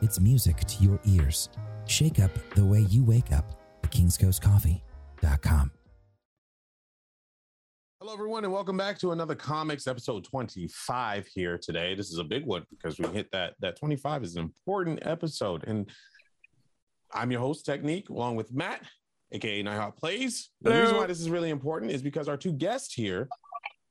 it's music to your ears. Shake up the way you wake up at kingscoastcoffee.com. Hello, everyone, and welcome back to another Commix episode 25 here today. This is a big one because we hit that that 25 is an important episode, and I'm your host, Techniq, along with Matt, aka NightHawkPlayz. The reason why this is really important is because our two guests here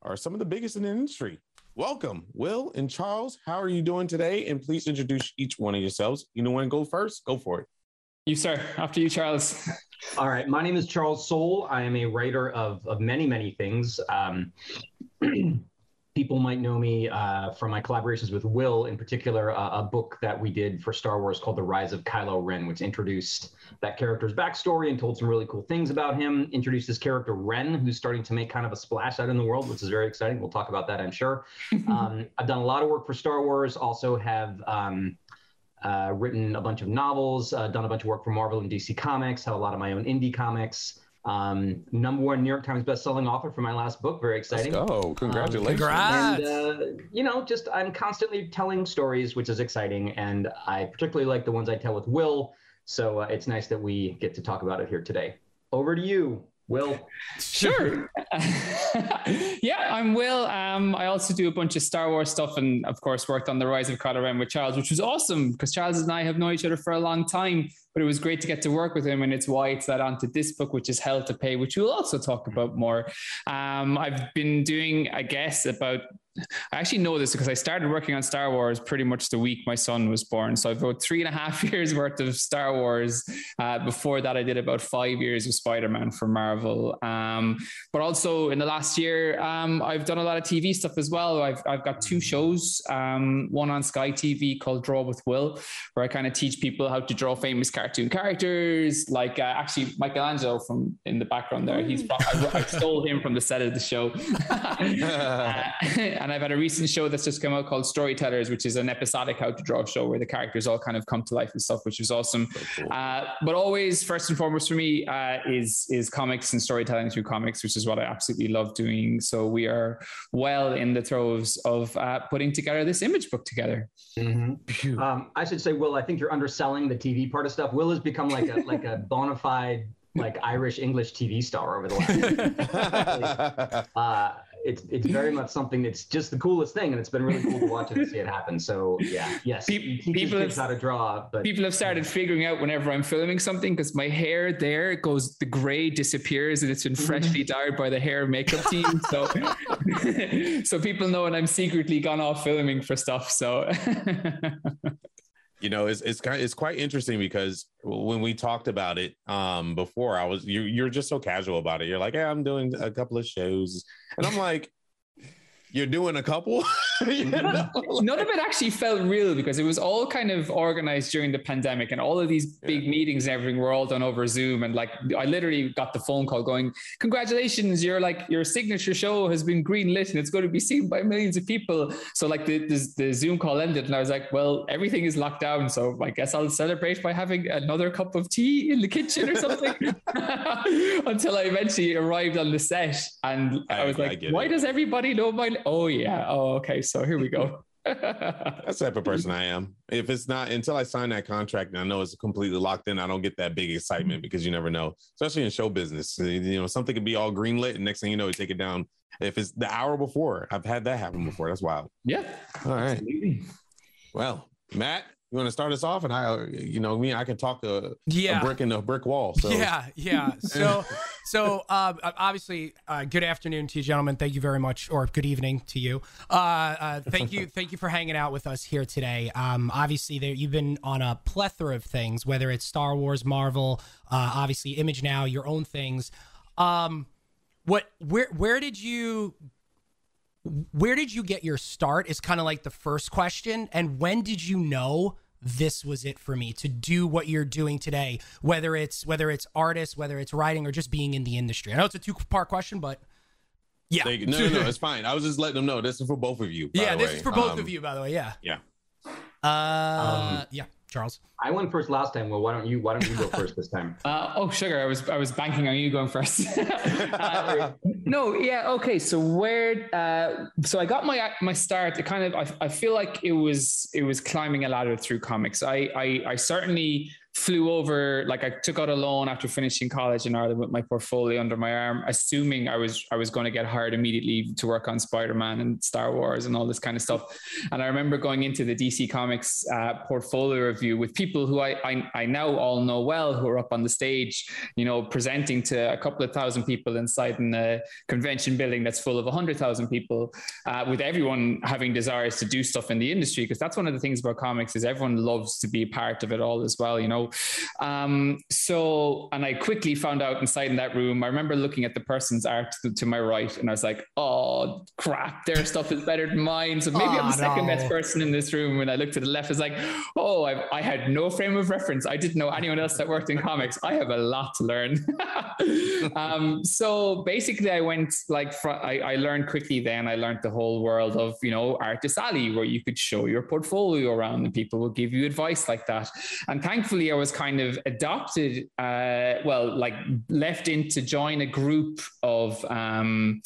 are some of the biggest in the industry. Welcome, Will and Charles. How are you doing today? And please introduce each one of yourselves. You know when to go first? Go for it. You, sir. After you, Charles. All right. My name is Charles Soule. I am a writer of, of many, many things. Um, people might know me uh, from my collaborations with Will, in particular, uh, a book that we did for Star Wars called The Rise of Kylo Ren, which introduced that character's backstory and told some really cool things about him. Introduced this character, Ren, who's starting to make kind of a splash out in the world, which is very exciting. We'll talk about that, I'm sure. um, I've done a lot of work for Star Wars, also have. Um, uh, written a bunch of novels, uh, done a bunch of work for Marvel and DC Comics, have a lot of my own indie comics. Um, number one New York Times best-selling author for my last book. Very exciting. Let's go! Congratulations! Congrats. And uh, you know, just I'm constantly telling stories, which is exciting, and I particularly like the ones I tell with Will. So uh, it's nice that we get to talk about it here today. Over to you, Will. Sure. yeah, I'm Will. Um, I also do a bunch of Star Wars stuff, and of course, worked on the Rise of Kylo with Charles, which was awesome because Charles and I have known each other for a long time. But it was great to get to work with him, and it's why it's that onto this book, which is Hell to Pay, which we'll also talk about more. Um, I've been doing, I guess, about I actually know this because I started working on Star Wars pretty much the week my son was born. So I've about three and a half years worth of Star Wars. Uh, before that, I did about five years of Spider Man for Marvel. Um, but also in the last year, um, I've done a lot of TV stuff as well. I've, I've got two shows, um, one on Sky TV called Draw with Will, where I kind of teach people how to draw famous cartoon characters. Like uh, actually, Michelangelo from in the background there, he's from, I, I stole him from the set of the show. uh, and I've had a recent show that's just come out called Storytellers, which is an episodic how to draw show where the characters all kind of come to life and stuff, which is awesome. So cool. uh, but always, first and foremost for me, uh, is is comics and storytelling through comics, which is what I absolutely love doing. So we are well in the throes of uh, putting together this image book together. Mm-hmm. Um, I should say, Will, I think you're underselling the TV part of stuff. Will has become like a like a bona fide like Irish English TV star over the last. uh, it's it's very much something that's just the coolest thing, and it's been really cool to watch and see it happen. So yeah, yes, people, people have how to draw, but people have started figuring out whenever I'm filming something because my hair there goes the gray disappears and it's been mm-hmm. freshly dyed by the hair and makeup team. So so people know when I'm secretly gone off filming for stuff. So. you know it's it's kind it's quite interesting because when we talked about it um before i was you you're just so casual about it. You're like hey i'm doing a couple of shows. And i'm like you're doing a couple know? none of it actually felt real because it was all kind of organized during the pandemic and all of these big yeah. meetings and everything were all done over zoom and like i literally got the phone call going congratulations your like your signature show has been green lit and it's going to be seen by millions of people so like the, the, the zoom call ended and i was like well everything is locked down so i guess i'll celebrate by having another cup of tea in the kitchen or something until i eventually arrived on the set and i, I was like I why it. does everybody know my oh yeah oh okay so here we go that's the type of person I am. If it's not until I sign that contract and I know it's completely locked in, I don't get that big excitement mm-hmm. because you never know, especially in show business. Uh, you know, something could be all greenlit, and next thing you know, you take it down. If it's the hour before, I've had that happen before. That's wild. Yeah. All right. Absolutely. Well, Matt, you want to start us off and I, you know, me, I can talk a, yeah. a brick in a brick wall. So yeah, yeah. So, so uh, obviously, uh, good afternoon to you, gentlemen. Thank you very much, or good evening to you. Uh, uh thank you, thank you for hanging out with us here today. Um, obviously, there, you've been on a plethora of things, whether it's Star Wars, Marvel, uh, obviously Image Now, your own things. Um, what, where, where did you where did you get your start is kind of like the first question and when did you know this was it for me to do what you're doing today, whether it's whether it's artists, whether it's writing, or just being in the industry? I know it's a two part question, but yeah, They- no, no, no, it's fine. I was just letting them know this is for both of you. yeah, this way. is for both Um, of you, by the way. Yeah, Yeah. uh, Um, yeah, Charles. I went first last time. Well, why don't you? Why don't you go first this time? Uh, oh, sugar! I was I was banking on you going first. Uh, no, yeah, okay. So where? Uh, so I got my my start. It kind of I, I feel like it was it was climbing a ladder through comics. I I, I certainly flew over like I took out a loan after finishing college in Ireland with my portfolio under my arm, assuming I was I was going to get hired immediately to work on Spider Man and Star Wars and all this kind of stuff. And I remember going into the DC Comics uh, portfolio review with people who I, I I now all know well who are up on the stage, you know, presenting to a couple of thousand people inside in a convention building that's full of a hundred thousand people, uh, with everyone having desires to do stuff in the industry because that's one of the things about comics is everyone loves to be part of it all as well, you know. Um, so, and I quickly found out inside in that room. I remember looking at the person's art to, to my right, and I was like, "Oh crap, their stuff is better than mine." So maybe I'm the second no. best person in this room. When I looked to the left, was like, "Oh, I, I had no frame of reference. I didn't know anyone else that worked in comics. I have a lot to learn." um, so basically, I went like fr- I, I learned quickly. Then I learned the whole world of you know Artist Alley, where you could show your portfolio around, and people will give you advice like that. And thankfully, I was kind of adopted. Uh, well, like left in to join a group of. Um,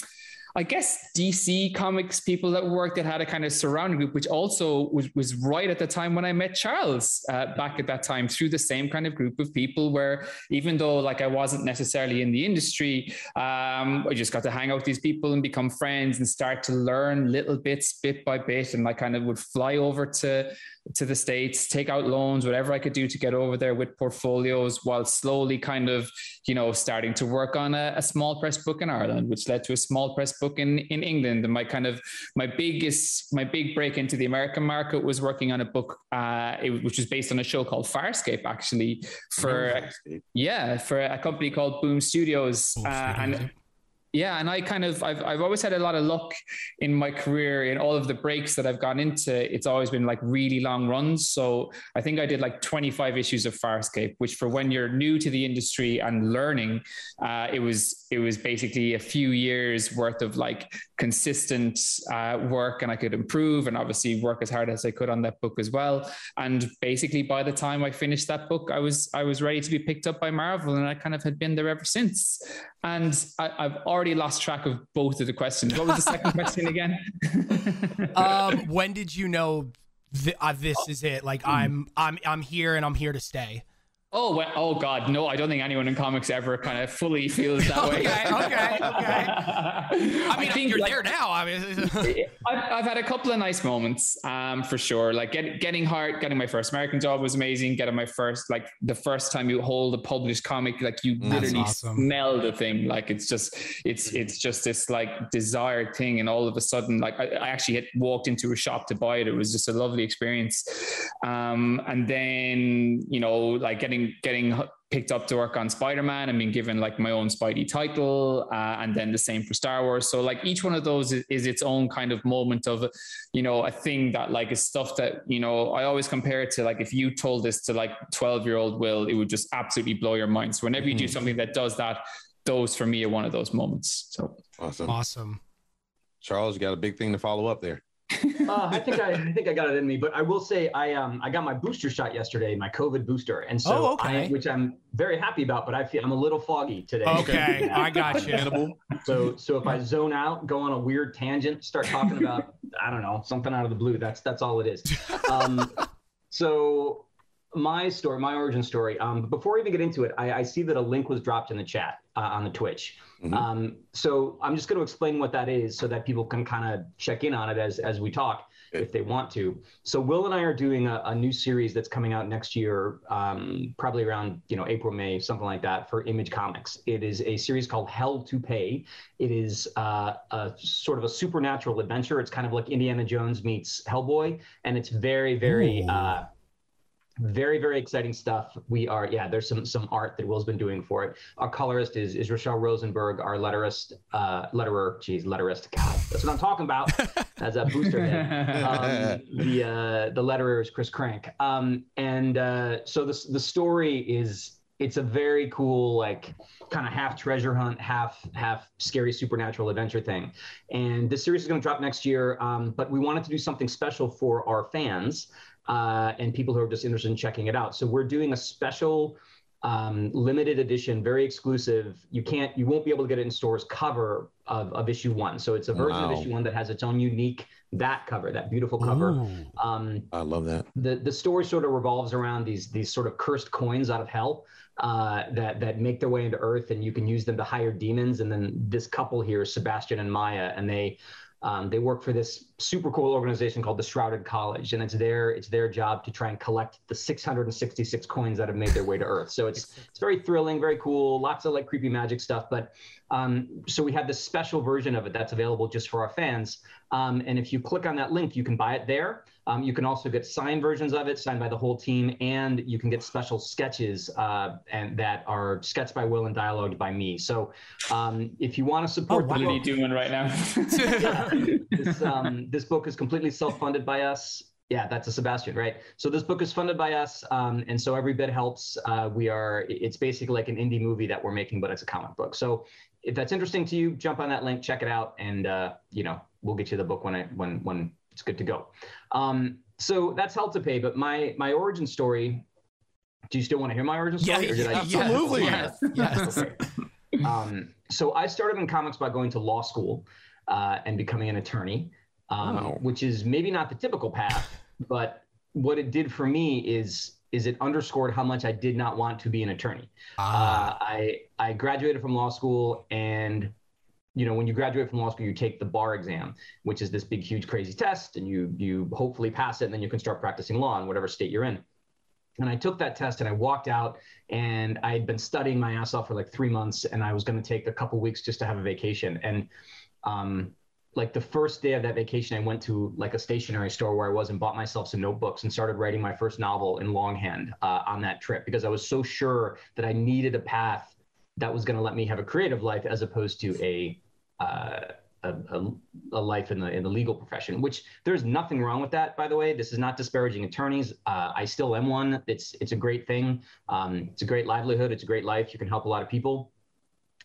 I guess DC comics people that worked that had a kind of surrounding group, which also was, was right at the time when I met Charles uh, back at that time through the same kind of group of people where even though like I wasn't necessarily in the industry, um, I just got to hang out with these people and become friends and start to learn little bits bit by bit. And I kind of would fly over to to the states take out loans whatever i could do to get over there with portfolios while slowly kind of you know starting to work on a, a small press book in ireland which led to a small press book in in england. And my kind of my biggest my big break into the american market was working on a book uh, it, which was based on a show called farscape actually for yeah for a company called boom studios. Boom uh, Studios, and yeah, and I kind of I've I've always had a lot of luck in my career in all of the breaks that I've gone into. It's always been like really long runs. So I think I did like 25 issues of Farscape, which for when you're new to the industry and learning, uh, it was it was basically a few years worth of like consistent uh, work, and I could improve and obviously work as hard as I could on that book as well. And basically, by the time I finished that book, I was I was ready to be picked up by Marvel, and I kind of had been there ever since. And I, I've already lost track of both of the questions. What was the second question again? um, when did you know th- uh, this is it? Like I'm I'm I'm here and I'm here to stay. Oh, well, oh God, no! I don't think anyone in comics ever kind of fully feels that way. Okay, okay, okay. I mean, I think, you're like, there now. I mean, I've, I've had a couple of nice moments, um, for sure. Like get, getting hired, getting my first American job was amazing. Getting my first, like the first time you hold a published comic, like you That's literally awesome. smell the thing. Like it's just, it's, it's just this like desired thing. And all of a sudden, like I, I actually had walked into a shop to buy it. It was just a lovely experience. Um, and then, you know, like getting, getting picked up to work on Spider-Man and being given like my own Spidey title, uh, and then the same for Star Wars. So like each one of those is, is its own kind of moment of, you know, a thing that like is stuff that you know I always compare it to like if you told this to like twelve year old Will, it would just absolutely blow your mind. So whenever you do something that does that, those for me are one of those moments. So Awesome. awesome. Charles, you got a big thing to follow up there. Uh, I think I, I think I got it in me, but I will say I um I got my booster shot yesterday, my COVID booster, and so Oh, okay. I, which I'm very happy about, but I feel I'm a little foggy today. Okay, I got you. Hannibal. So so if I zone out, go on a weird tangent, start talking about I don't know something out of the blue, that's that's all it is. Um, so my story, my origin story. Um, before we even get into it, I, I see that a link was dropped in the chat uh, on the Twitch. Mhm. Um, so I'm just going to explain what that is, so that people can kind of check in on it as as we talk, if they want to. So Will and I are doing a, a new series that's coming out next year, um, probably around you know April, May, something like that, for Image Comics. It is a series called Hell to Pay. It is uh, a sort of a supernatural adventure. It's kind of like Indiana Jones meets Hellboy, and it's very very. Very very exciting stuff. We are yeah there's some some art that will's been doing for it. Our colorist is is rachelle rosenberg our letterist uh letterer geez letterist god that's what i'm talking about as a booster head. Um, the uh the letterer is chris crank. Um and uh so this the story is it's a very cool like kind of half treasure hunt half half scary supernatural adventure thing. And this series is going to drop next year um, but we wanted to do something special for our fans uh, and people who are just interested in checking it out. So we're doing a special um, limited edition, very exclusive. You can't, you won't be able to get it in stores. Cover of, of issue one. So it's a version wow. of issue one that has its own unique that cover, that beautiful cover. Um, I love that. The the story sort of revolves around these these sort of cursed coins out of hell uh, that that make their way into Earth, and you can use them to hire demons. And then this couple here, Sebastian and Maya, and they um, they work for this super cool organization called the Shrouded College, and it's their it's their job to try and collect the 666 coins that have made their way to Earth. So it's it's very thrilling, very cool, lots of like creepy magic stuff. But um, so we have this special version of it that's available just for our fans. Um, and if you click on that link, you can buy it there. Um, you can also get signed versions of it, signed by the whole team, and you can get special sketches uh, and that are sketched by Will and dialogued by me. So um, if you want to support, oh, what are you doing right now? yeah, this, um, this book is completely self-funded by us. Yeah, that's a Sebastian, right? So this book is funded by us, um, and so every bit helps. Uh, we are. It's basically like an indie movie that we're making, but it's a comic book. So if that's interesting to you, jump on that link, check it out, and uh, you know we'll get you the book when I when when it's good to go. Um, so that's Hell to Pay. But my my origin story. Do you still want to hear my origin story? Yeah, yeah absolutely. Yes. yes. okay. um, so I started in comics by going to law school uh, and becoming an attorney, um, oh. which is maybe not the typical path, but what it did for me is is it underscored how much I did not want to be an attorney. Ah. Uh, I I graduated from law school and you know when you graduate from law school you take the bar exam which is this big huge crazy test and you you hopefully pass it and then you can start practicing law in whatever state you're in. And i took that test and i walked out and i had been studying my ass off for like three months and i was going to take a couple weeks just to have a vacation. And um, like the first day of that vacation, I went to like a stationery store where I was and bought myself some notebooks and started writing my first novel in longhand uh, on that trip because I was so sure that I needed a path that was going to let me have a creative life as opposed to a, uh, a, a, a, life in the in the legal profession. Which there's nothing wrong with that, by the way. This is not disparaging attorneys. Uh, I still am one. It's it's a great thing. Um, it's a great livelihood. It's a great life. You can help a lot of people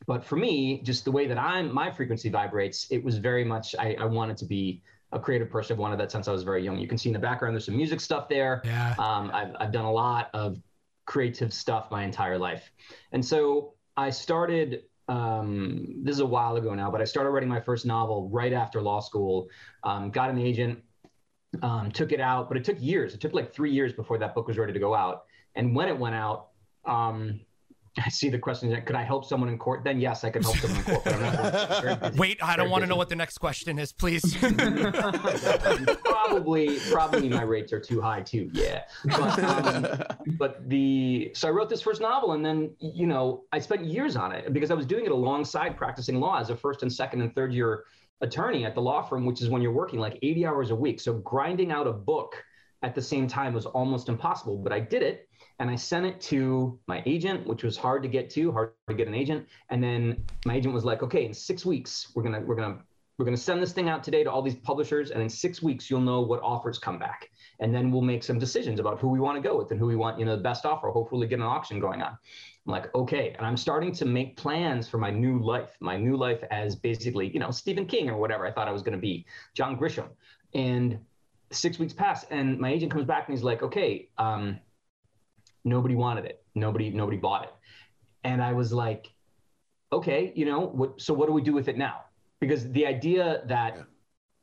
but for me, just the way that I'm, my frequency vibrates, it was very much, I, I wanted to be a creative person. I've wanted that since I was very young. You can see in the background, there's some music stuff there. Yeah. Um, I've, I've done a lot of creative stuff my entire life. And so I started, um, this is a while ago now, but I started writing my first novel right after law school, um, got an agent, um, took it out, but it took years. It took like three years before that book was ready to go out. And when it went out, um, I see the question. Could I help someone in court? Then yes, I could help someone in court. But I'm not Wait, I don't want to know what the next question is, please. probably, probably my rates are too high too. Yeah, but, um, but the so I wrote this first novel, and then you know I spent years on it because I was doing it alongside practicing law as a first and second and third year attorney at the law firm, which is when you're working like 80 hours a week. So grinding out a book at the same time was almost impossible, but I did it and I sent it to my agent, which was hard to get to, hard to get an agent. And then my agent was like, "Okay, in six weeks, we're gonna we're gonna we're gonna send this thing out today to all these publishers, and in six weeks, you'll know what offers come back, and then we'll make some decisions about who we want to go with and who we want, you know, the best offer. Hopefully, get an auction going on." I'm like, "Okay," and I'm starting to make plans for my new life, my new life as basically, you know, Stephen King or whatever I thought I was gonna be, John Grisham, and six weeks pass, and my agent comes back and he's like, "Okay." Um, nobody wanted it. Nobody nobody bought it. And I was like, okay, you know, what so what do we do with it now? Because the idea that yeah.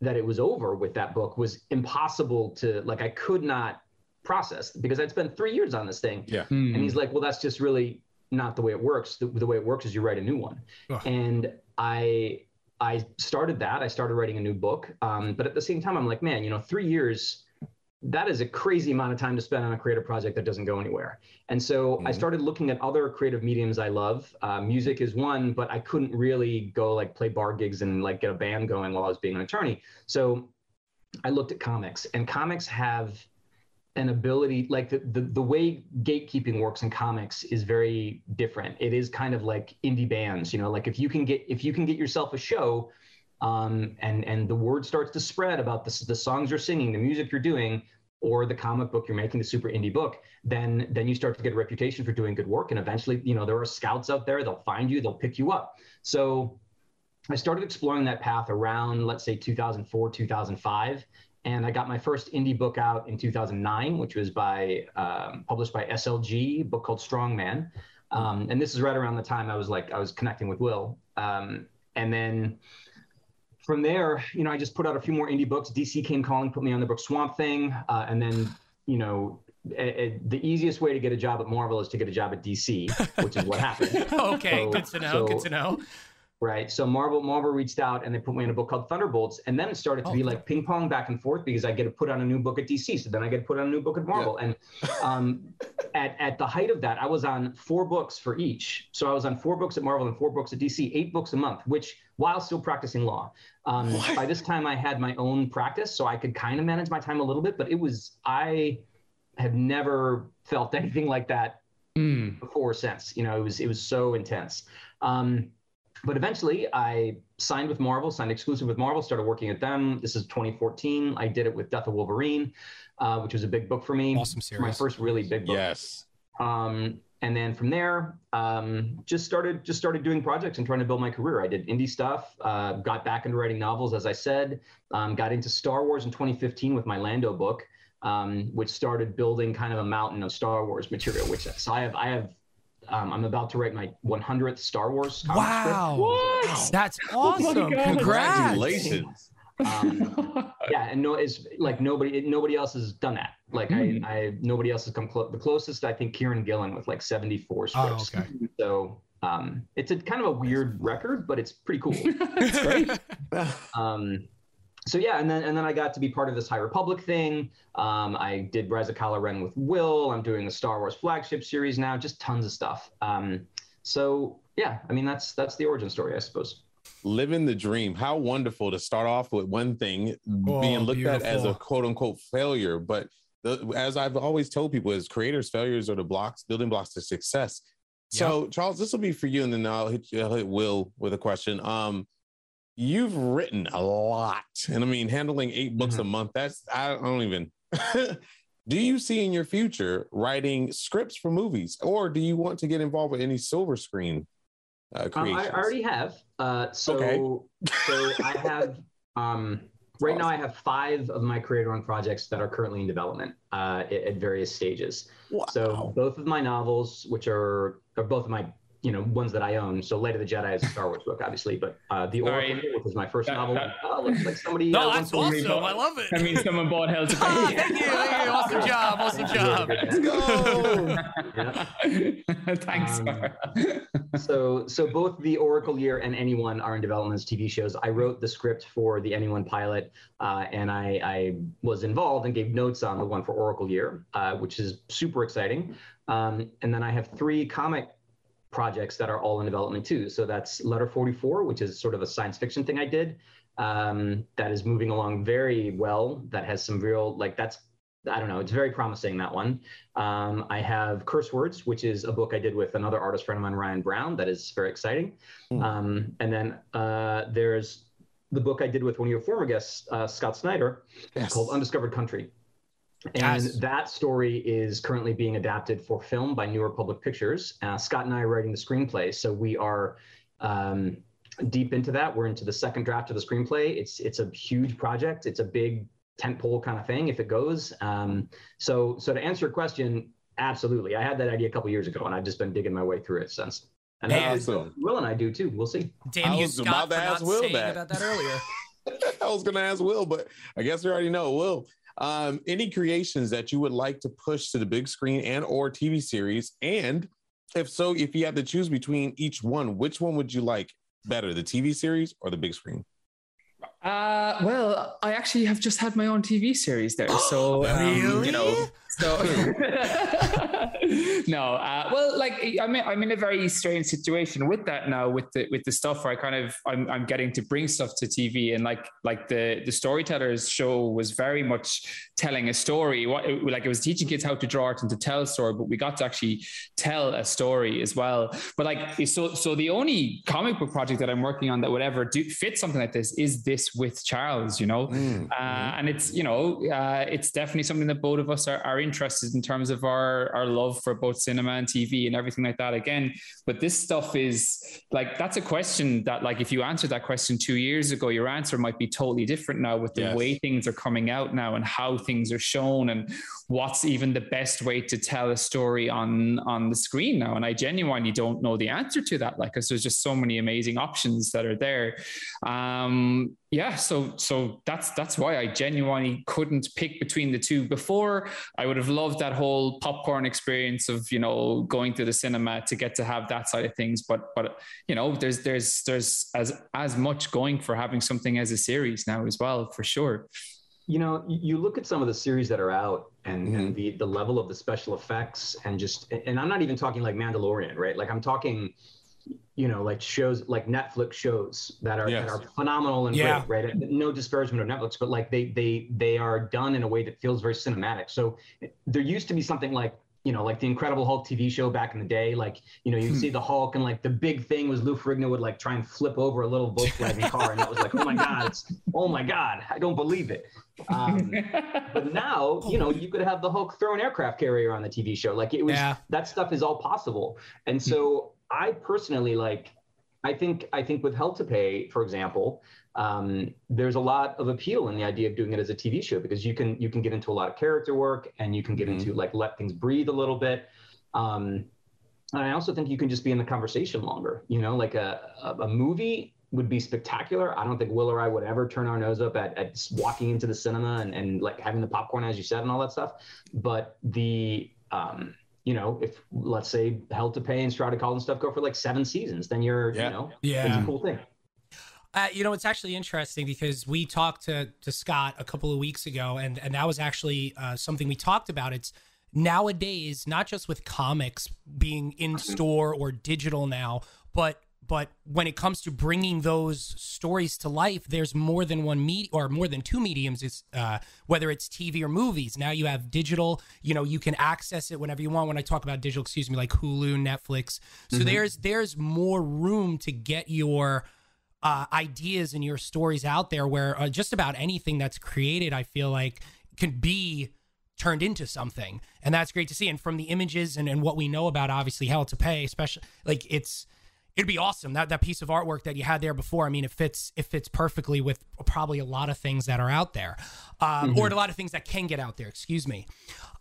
that it was over with that book was impossible to like I could not process because I'd spent 3 years on this thing. Yeah. Mm-hmm. And he's like, "Well, that's just really not the way it works. The, the way it works is you write a new one." Ugh. And I I started that. I started writing a new book. Um, but at the same time, I'm like, man, you know, three years that is a crazy amount of time to spend on a creative project that doesn't go anywhere. And so mm-hmm. I started looking at other creative mediums I love. Uh, music is one, but I couldn't really go like play bar gigs and like get a band going while I was being an attorney. So I looked at comics, and comics have an ability like the, the the way gatekeeping works in comics is very different it is kind of like indie bands you know like if you can get if you can get yourself a show um, and and the word starts to spread about the, the songs you're singing the music you're doing or the comic book you're making the super indie book then then you start to get a reputation for doing good work and eventually you know there are scouts out there they'll find you they'll pick you up so i started exploring that path around let's say 2004 2005 and I got my first indie book out in 2009, which was by um, published by SLG, book called Strongman. Um, and this is right around the time I was like I was connecting with Will. Um, and then from there, you know, I just put out a few more indie books. DC came calling, put me on the book Swamp Thing, uh, and then you know. A, a, the easiest way to get a job at Marvel is to get a job at DC, which is what happened. okay, so, good to know. So, good to know right? So Marvel Marvel reached out and they put me in a book called Thunderbolts, and then it started to oh, be like ping pong back and forth because I get to put on a new book at DC, so then I get to put on a new book at Marvel, yeah. and um, at at the height of that, I was on four books for each. So I was on four books at Marvel and four books at DC, eight books a month, which while still practicing law. Um, by this time, I had my own practice, so I could kind of manage my time a little bit, but it was I have never felt anything like that mm. before or since. You know, it was it was so intense. Um, but eventually I signed with Marvel, signed exclusive with Marvel, started working at them. This is 2014. I did it with Death of Wolverine, uh, which was a big book for me. Awesome series. My first really big book. Yes. Um, and then from there, um, just started just started doing projects and trying to build my career. I did indie stuff, uh, got back into writing novels, as I said. Um, got into Star Wars in 2015 with my Lando book, um, which started building kind of a mountain of Star Wars material. Which so I have I have um, I'm about to write my 100th Star Wars. Wow, what? that's awesome! Oh Congratulations. um, yeah, and no, it's like nobody, nobody else has done that. Like mm. I, I, nobody else has come close. The closest I think Kieron Gillen with like 74 scripts. Oh, okay. So um, it's a kind of a weird record, but it's pretty cool. it's great. um, so yeah, and then and then I got to be part of this High Republic thing. Um, I did Rise of Kylo Ren with Will. I'm doing the Star Wars flagship series now. Just tons of stuff. Um, so yeah, I mean that's that's the origin story, I suppose. Living the dream. How wonderful to start off with one thing oh, being looked beautiful. at as a quote unquote failure, but the, as I've always told people, as creators, failures are the blocks, building blocks to success. So, yep. Charles, this will be for you, and then I'll hit, I'll hit Will with a question. Um, you've written a lot and i mean handling 8 books mm-hmm. a month that's i don't even do you see in your future writing scripts for movies or do you want to get involved with any silver screen uh, um, I, already have uh, so okay. so i have um, right now i have five of my creator owned projects that are currently in development uh, at, at, various stages wow. so both of my novels which are, are both of my you know ones that I own. So Light of the Jedi is a Star Wars book, obviously, but uh, the Oracle, which is my first that, novel, that, uh, looks like somebody. No, uh, that's awesome. I love it. I mean, someone bought Hell's to Pay. ah, thank you, thank you. Awesome job, awesome job. Let's go. Thanks. Um, so, so both the Oracle Year and Anyone are in development as TV shows. I wrote the script for the Anyone pilot, uh, and I, I, was involved and gave notes on the one for Oracle Year, uh, which is super exciting. Um, and then I have three comic projects that are all in development too. So that's Letter 44, which is sort of a science fiction thing I did um, that is moving along very well. That has some real, like, that's, I don't know, it's very promising, that one. Um, I have Curse Words, which is a book I did with another artist friend of mine, Ryan Browne, that is very exciting. Mm. Um, and then uh, there's the book I did with one of your former guests, uh, Scott Snyder, yes. called Undiscovered Country. And yes. that story is currently being adapted for film by New Republic Pictures. Uh, Scott and I are writing the screenplay, so we are um, deep into that. We're into the second draft of the screenplay. It's it's a huge project. It's a big tentpole kind of thing if it goes. Um, so so to answer your question, absolutely. I had that idea a couple years ago, and I've just been digging my way through it since. And awesome. Will and I do too. We'll see. Damn you, Scott, for not Will saying that. about that earlier. I was going to ask Will, but I guess we already know. Will, um, any creations that you would like to push to the big screen and or TV series? And if so, if you had to choose between each one, which one would you like better, the TV series or the big screen? Uh, well, I actually have just had my own TV series there, so um, really? you know, So no, uh, well, like I'm in, I'm in a very strange situation with that now with the with the stuff where I kind of I'm, I'm getting to bring stuff to TV and like like the the storytellers show was very much telling a story. What like it was teaching kids how to draw art and to tell a story, but we got to actually tell a story as well. But like so so the only comic book project that I'm working on that would ever do fit something like this is this with Charles, you know, mm-hmm. uh, and it's you know uh, it's definitely something that both of us are, are interested in terms of our our love for both cinema and TV and everything like that again. But this stuff is like that's a question that like if you answered that question two years ago, your answer might be totally different now with the yes. way things are coming out now and how things are shown and what's even the best way to tell a story on on the screen now. And I genuinely don't know the answer to that, like because there's just so many amazing options that are there. Um, yeah, so so that's that's why I genuinely couldn't pick between the two. Before I would have loved that whole popcorn experience of you know going to the cinema to get to have that side of things. But but you know there's there's there's as as much going for having something as a series now as well for sure. You know, you look at some of the series that are out and, mm-hmm. and the the level of the special effects and just and I'm not even talking like Mandalorian, right? Like I'm talking you know, like shows like Netflix shows that are yes. that are phenomenal and yeah. great, right? No disparagement of Netflix, but like they they they are done in a way that feels very cinematic. So there used to be something like you know, like the Incredible Hulk TV show back in the day, like, you know, you hmm. see the Hulk and like the big thing was Lou Ferrigno would like try and flip over a little Volkswagen car. And it was like, oh my God, it's, oh my God, I don't believe it. Um, but now, you know, you could have the Hulk throw an aircraft carrier on the TV show. Like it was, yeah. that stuff is all possible. And so I personally like. I think I think with Hell to Pay, for example, um, there's a lot of appeal in the idea of doing it as a TV show because you can you can get into a lot of character work and you can get mm-hmm. into like let things breathe a little bit. Um, and I also think you can just be in the conversation longer. You know, like a, a, a movie would be spectacular. I don't think Will or I would ever turn our nose up at, at walking into the cinema and, and like having the popcorn, as you said, and all that stuff. But the um, you know, if let's say Hell to Pay and Strata Call and stuff go for like seven seasons, then you're, yeah. you know, yeah, it's a cool thing. Uh, you know, it's actually interesting because we talked to to Scott a couple of weeks ago, and and that was actually uh, something we talked about. It's nowadays not just with comics being in store or digital now, but but when it comes to bringing those stories to life there's more than one media or more than two mediums it's uh, whether it's tv or movies now you have digital you know you can access it whenever you want when i talk about digital excuse me like hulu netflix so mm-hmm. there's there's more room to get your uh, ideas and your stories out there where uh, just about anything that's created i feel like can be turned into something and that's great to see and from the images and, and what we know about obviously hell to pay especially like it's it'd be awesome that that piece of artwork that you had there before. I mean, it fits it fits perfectly with probably a lot of things that are out there, um, mm-hmm. or a lot of things that can get out there. Excuse me.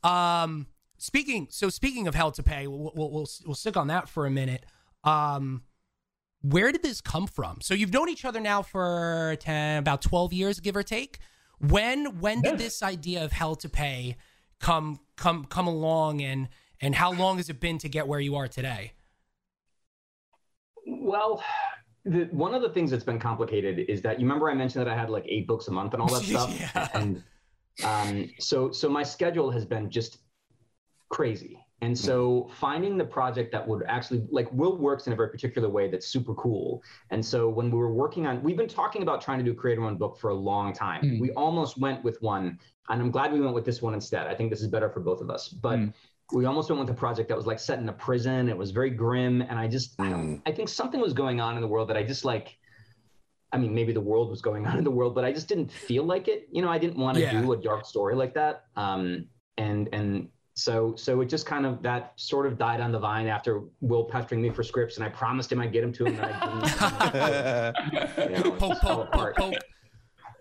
Um, speaking so speaking of hell to pay, we'll we'll, we'll, we'll stick on that for a minute. Um, where did this come from? So you've known each other now for 10, about twelve years, give or take. When when did this idea of hell to pay come come come along, and and how long has it been to get where you are today? Well, the, one of the things that's been complicated is that you remember I mentioned that I had like eight books a month and all that stuff. yeah. And um, so so my schedule has been just crazy. And so finding the project that would actually like Will works in a very particular way that's super cool. And so when we were working on, we've been talking about trying to do a creator one book for a long time. Mm. We almost went with one, and I'm glad we went with this one instead. I think this is better for both of us. But mm we almost went with a project that was like set in a prison. It was very grim, and I just I, don't, mm. I think something was going on in the world that I just like. I mean, maybe the world was going on in the world, but I just didn't feel like it. You know, I didn't want to yeah. do a dark story like that. Um, and and so so it just kind of that sort of died on the vine after Will pestering me for scripts, and I promised him I'd get him to him, and I didn't. you know, poke, poke, poke, poke.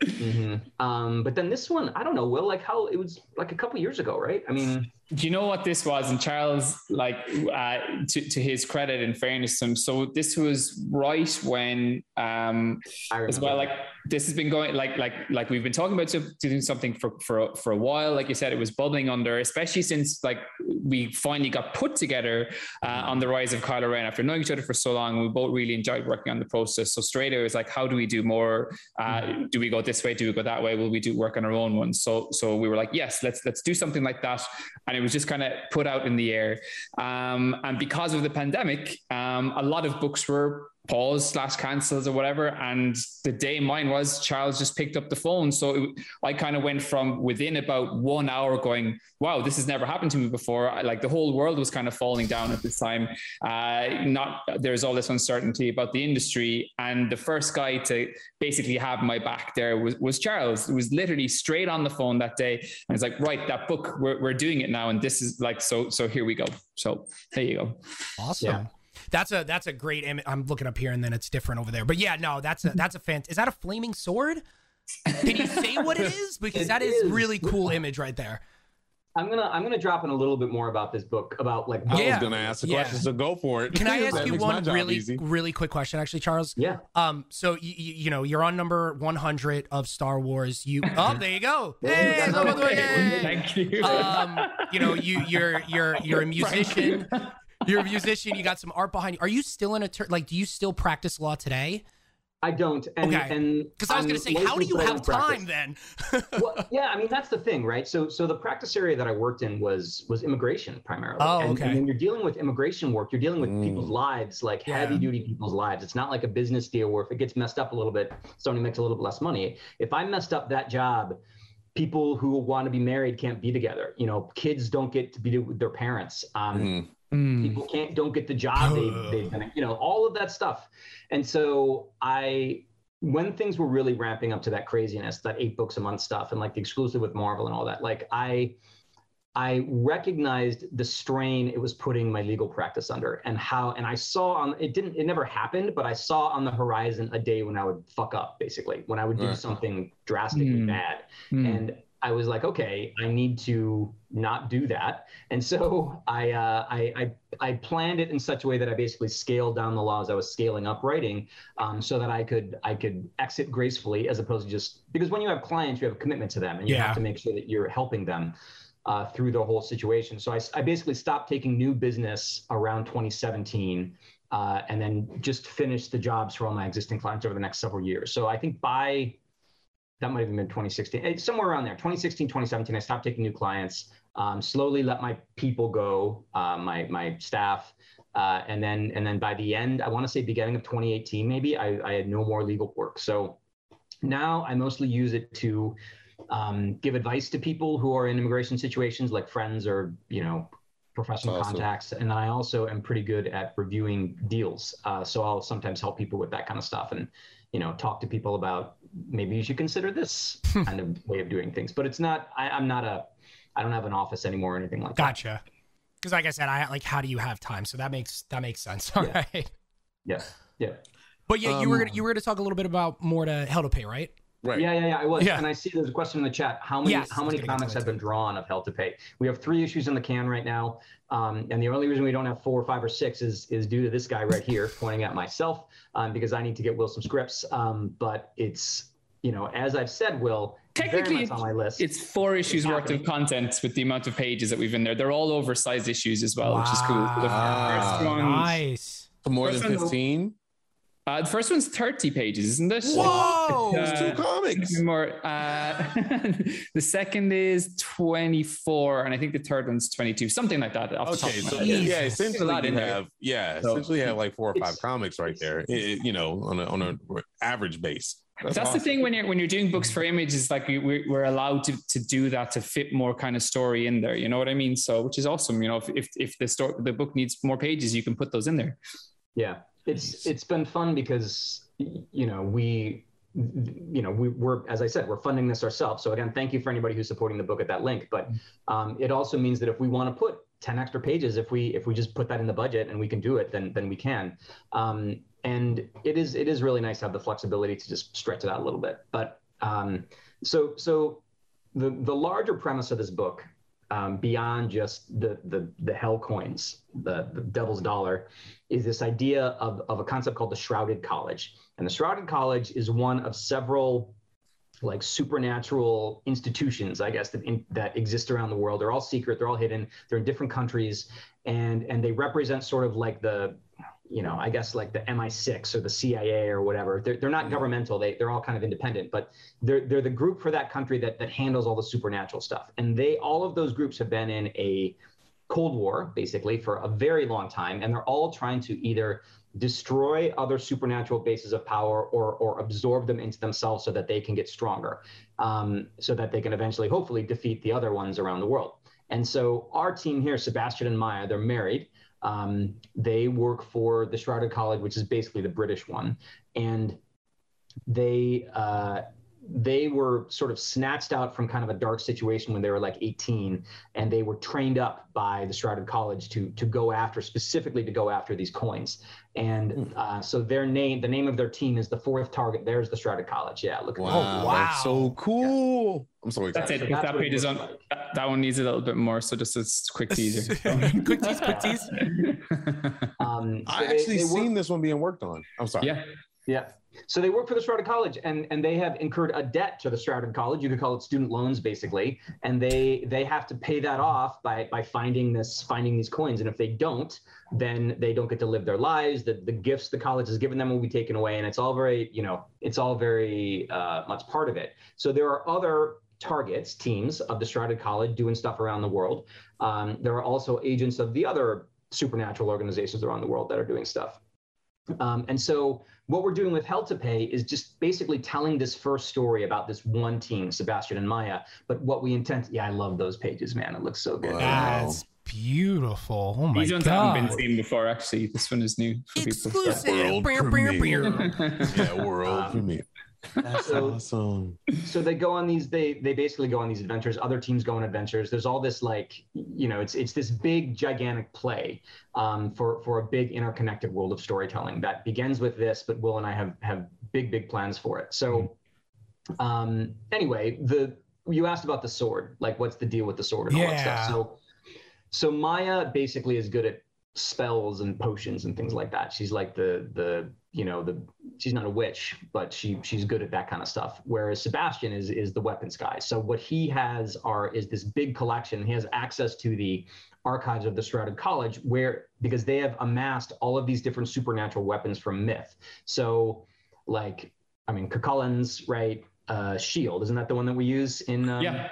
Mm-hmm. Um, but then this one, I don't know, Will, like how it was like a couple years ago, right? I mean, do you know what this was? And Charles, like, uh, to, to his credit and fairness to him, so this was right when, um, as well, like this has been going, like, like, like we've been talking about to, to do something for, for, for a while. Like you said, it was bubbling under, especially since like we finally got put together uh, on the rise of Kylo Ren after knowing each other for so long. We both really enjoyed working on the process. So straight away, it was like, how do we do more? Uh, do we go this way? Do we go that way? Will we do work on our own ones? So so we were like, yes, let's let's do something like that. And it was just kind of put out in the air. Um, and because of the pandemic, um, a lot of books were pause slash cancels or whatever. And the day mine was, Charles just picked up the phone. So it, I kind of went from within about one hour going, wow, this has never happened to me before. I, like the whole world was kind of falling down at this time. Uh, not there's all this uncertainty about the industry. And the first guy to basically have my back there was, was Charles. It was literally straight on the phone that day. And it's like, right, that book, we're, we're doing it now. And this is like, so, so here we go. So there you go. Awesome. Yeah. That's a that's a great image. I'm looking up here and then it's different over there. But yeah, no, that's a that's a fan. Is that a flaming sword? Can you say what it is? Because that is, is really cool image right there. I'm gonna I'm gonna drop in a little bit more about this book about like I was gonna ask the yeah. question, so go for it. Can I ask you one really easy. really quick question, actually, Charles? Yeah. Um. So you, you know you're on number 100 of Star Wars. You oh there you go. hey, Thank you. Um. You know you you're you're you're a musician. You're a musician. You got some art behind you. Are you still in a ter- like? Do you still practice law today? I don't. And, okay. And because I was going to say, how do you have time then? well, yeah, I mean that's the thing, right? So, so the practice area that I worked in was was immigration primarily. Oh, and, okay. And when you're dealing with immigration work, you're dealing with mm. people's lives, like yeah. heavy duty people's lives. It's not like a business deal where if it gets messed up a little bit, somebody makes a little bit less money. If I messed up that job, people who want to be married can't be together. You know, kids don't get to be with their parents. Um, mm. Mm. People can't don't get the job they, they've been, you know, all of that stuff. And so I, when things were really ramping up to that craziness, that eight books a month stuff, and like the exclusive with Marvel and all that, like I, I recognized the strain it was putting my legal practice under, and how, and I saw on it didn't, it never happened, but I saw on the horizon a day when I would fuck up, basically, when I would do right. something drastically mm. bad, mm. and I was like, okay, I need to not do that. And so I, uh, I, I, I, planned it in such a way that I basically scaled down the laws I was scaling up writing um, so that I could, I could exit gracefully as opposed to just because when you have clients, you have a commitment to them and you yeah. have to make sure that you're helping them uh, through the whole situation. So I, I basically stopped taking new business around 2017 uh, and then just finished the jobs for all my existing clients over the next several years. So I think by that might have been 2016, somewhere around there. 2016, 2017, I stopped taking new clients, um, slowly let my people go, uh, my my staff, uh, and then and then by the end, I want to say beginning of 2018, maybe I, I had no more legal work. So now I mostly use it to um, give advice to people who are in immigration situations, like friends or you know professional awesome. contacts. And then I also am pretty good at reviewing deals. Uh, so I'll sometimes help people with that kind of stuff and you know talk to people about maybe you should consider this hmm. kind of way of doing things. But it's not. I, I'm not a. I don't have an office anymore or anything like gotcha. that. Gotcha. Because like I said, I like how do you have time? So that makes that makes sense. All yeah. right. Yeah. Yeah. But yeah, um, you were gonna, you were going to talk a little bit about more to Hell to Pay, right? Right. Yeah, yeah, yeah. I was. Yeah. And I see there's a question in the chat. How many yes, how many comics have been drawn of Hell to Pay? We have three issues in the can right now. Um, and the only reason we don't have four or five or six is is due to this guy right here pointing at myself um, because I need to get Will some scripts. Um, but it's you know, as I've said, Will, technically on my list. It's four issues worth of content with the amount of pages that we've in there. They're all oversized issues as well, wow. which is cool. The first one, nice. more than fifteen. Uh, the first one's 30 pages, isn't it? Whoa! Uh, two comics. More. Uh, the second is 24, and I think the third one's 22, something like that. Okay, so yeah, essentially you have yeah, so, essentially you have like four or five comics right there. It, you know, on a on a average base. That's, That's awesome. the thing when you're when you're doing books for image is like we, we're allowed to to do that to fit more kind of story in there. You know what I mean? So which is awesome. You know, if if, if the story the book needs more pages, you can put those in there. Yeah, it's it's been fun because you know we you know we, we're as i said we're funding this ourselves. So again thank you for anybody who's supporting the book at that link. But um, it also means that if we want to put 10 extra pages if we if we just put that in the budget and we can do it then then we can. Um, and it is it is really nice to have the flexibility to just stretch it out a little bit. But um, so so the the larger premise of this book um, beyond just the the the hell coins, the, the devil's dollar, is this idea of, of a concept called the shrouded college. And the shrouded college is one of several like supernatural institutions, I guess that in, that exist around the world. They're all secret. They're all hidden. They're in different countries, and and they represent sort of like the you know, I guess like the MI6 or the CIA or whatever. They're, they're not governmental. They, they're all kind of independent, but they're, they're the group for that country that, that handles all the supernatural stuff. And they, all of those groups have been in a Cold War, basically, for a very long time. And they're all trying to either destroy other supernatural bases of power or, or absorb them into themselves so that they can get stronger, um, so that they can eventually, hopefully, defeat the other ones around the world. And so our team here, Sebastian and Maya, they're married. Um, they work for the Shrouded College, which is basically the British one, and they uh, they were sort of snatched out from kind of a dark situation when they were like 18 and they were trained up by the shrouded college to to go after specifically to go after these coins. And hmm. uh, so their name the name of their team is the fourth target. There's the shrouded college. Yeah look at wow, that. wow. that's so cool. Yeah. i'm sorry that's it. So that's that page is on that, that, one needs a little bit more so just a quick teaser quick tease quick tease. Um, so i they, actually they seen this one being worked on. I'm sorry. Yeah yeah so they work for the Shrouded College, and and they have incurred a debt to the Shrouded College. You could call it student loans, basically, and they they have to pay that off by by finding this finding these coins. And if they don't, then they don't get to live their lives. The the gifts the college has given them will be taken away, and it's all very you know it's all very uh, much part of it. So there are other targets teams of the Shrouded College doing stuff around the world. Um, there are also agents of the other supernatural organizations around the world that are doing stuff. Um, and so what we're doing with Hell to Pay is just basically telling this first story about this one team, Sebastian and Maya. But what we intend, yeah, I love those pages, man. It looks so good. Wow. That's beautiful. Oh my These ones God. haven't been seen before, actually. This one is new for Exclusive. people. World premiere. yeah, world um, premiere. That's so, awesome. So they go on these. They they basically go on these adventures. Other teams go on adventures. There's all this like you know it's it's this big gigantic play um, for for a big interconnected world of storytelling that begins with this. But Will and I have have big big plans for it. So um, anyway, the you asked about the sword. Like what's the deal with the sword and yeah. all that stuff. So so Maya basically is good at spells and potions and things like that. She's like the the you know the she's not a witch, but she she's good at that kind of stuff. Whereas Sebastian is is the weapons guy. So what he has are is this big collection. He has access to the archives of the Shrouded College, where because they have amassed all of these different supernatural weapons from myth. So like I mean Cuchulain's right uh, shield isn't that the one that we use in um, yeah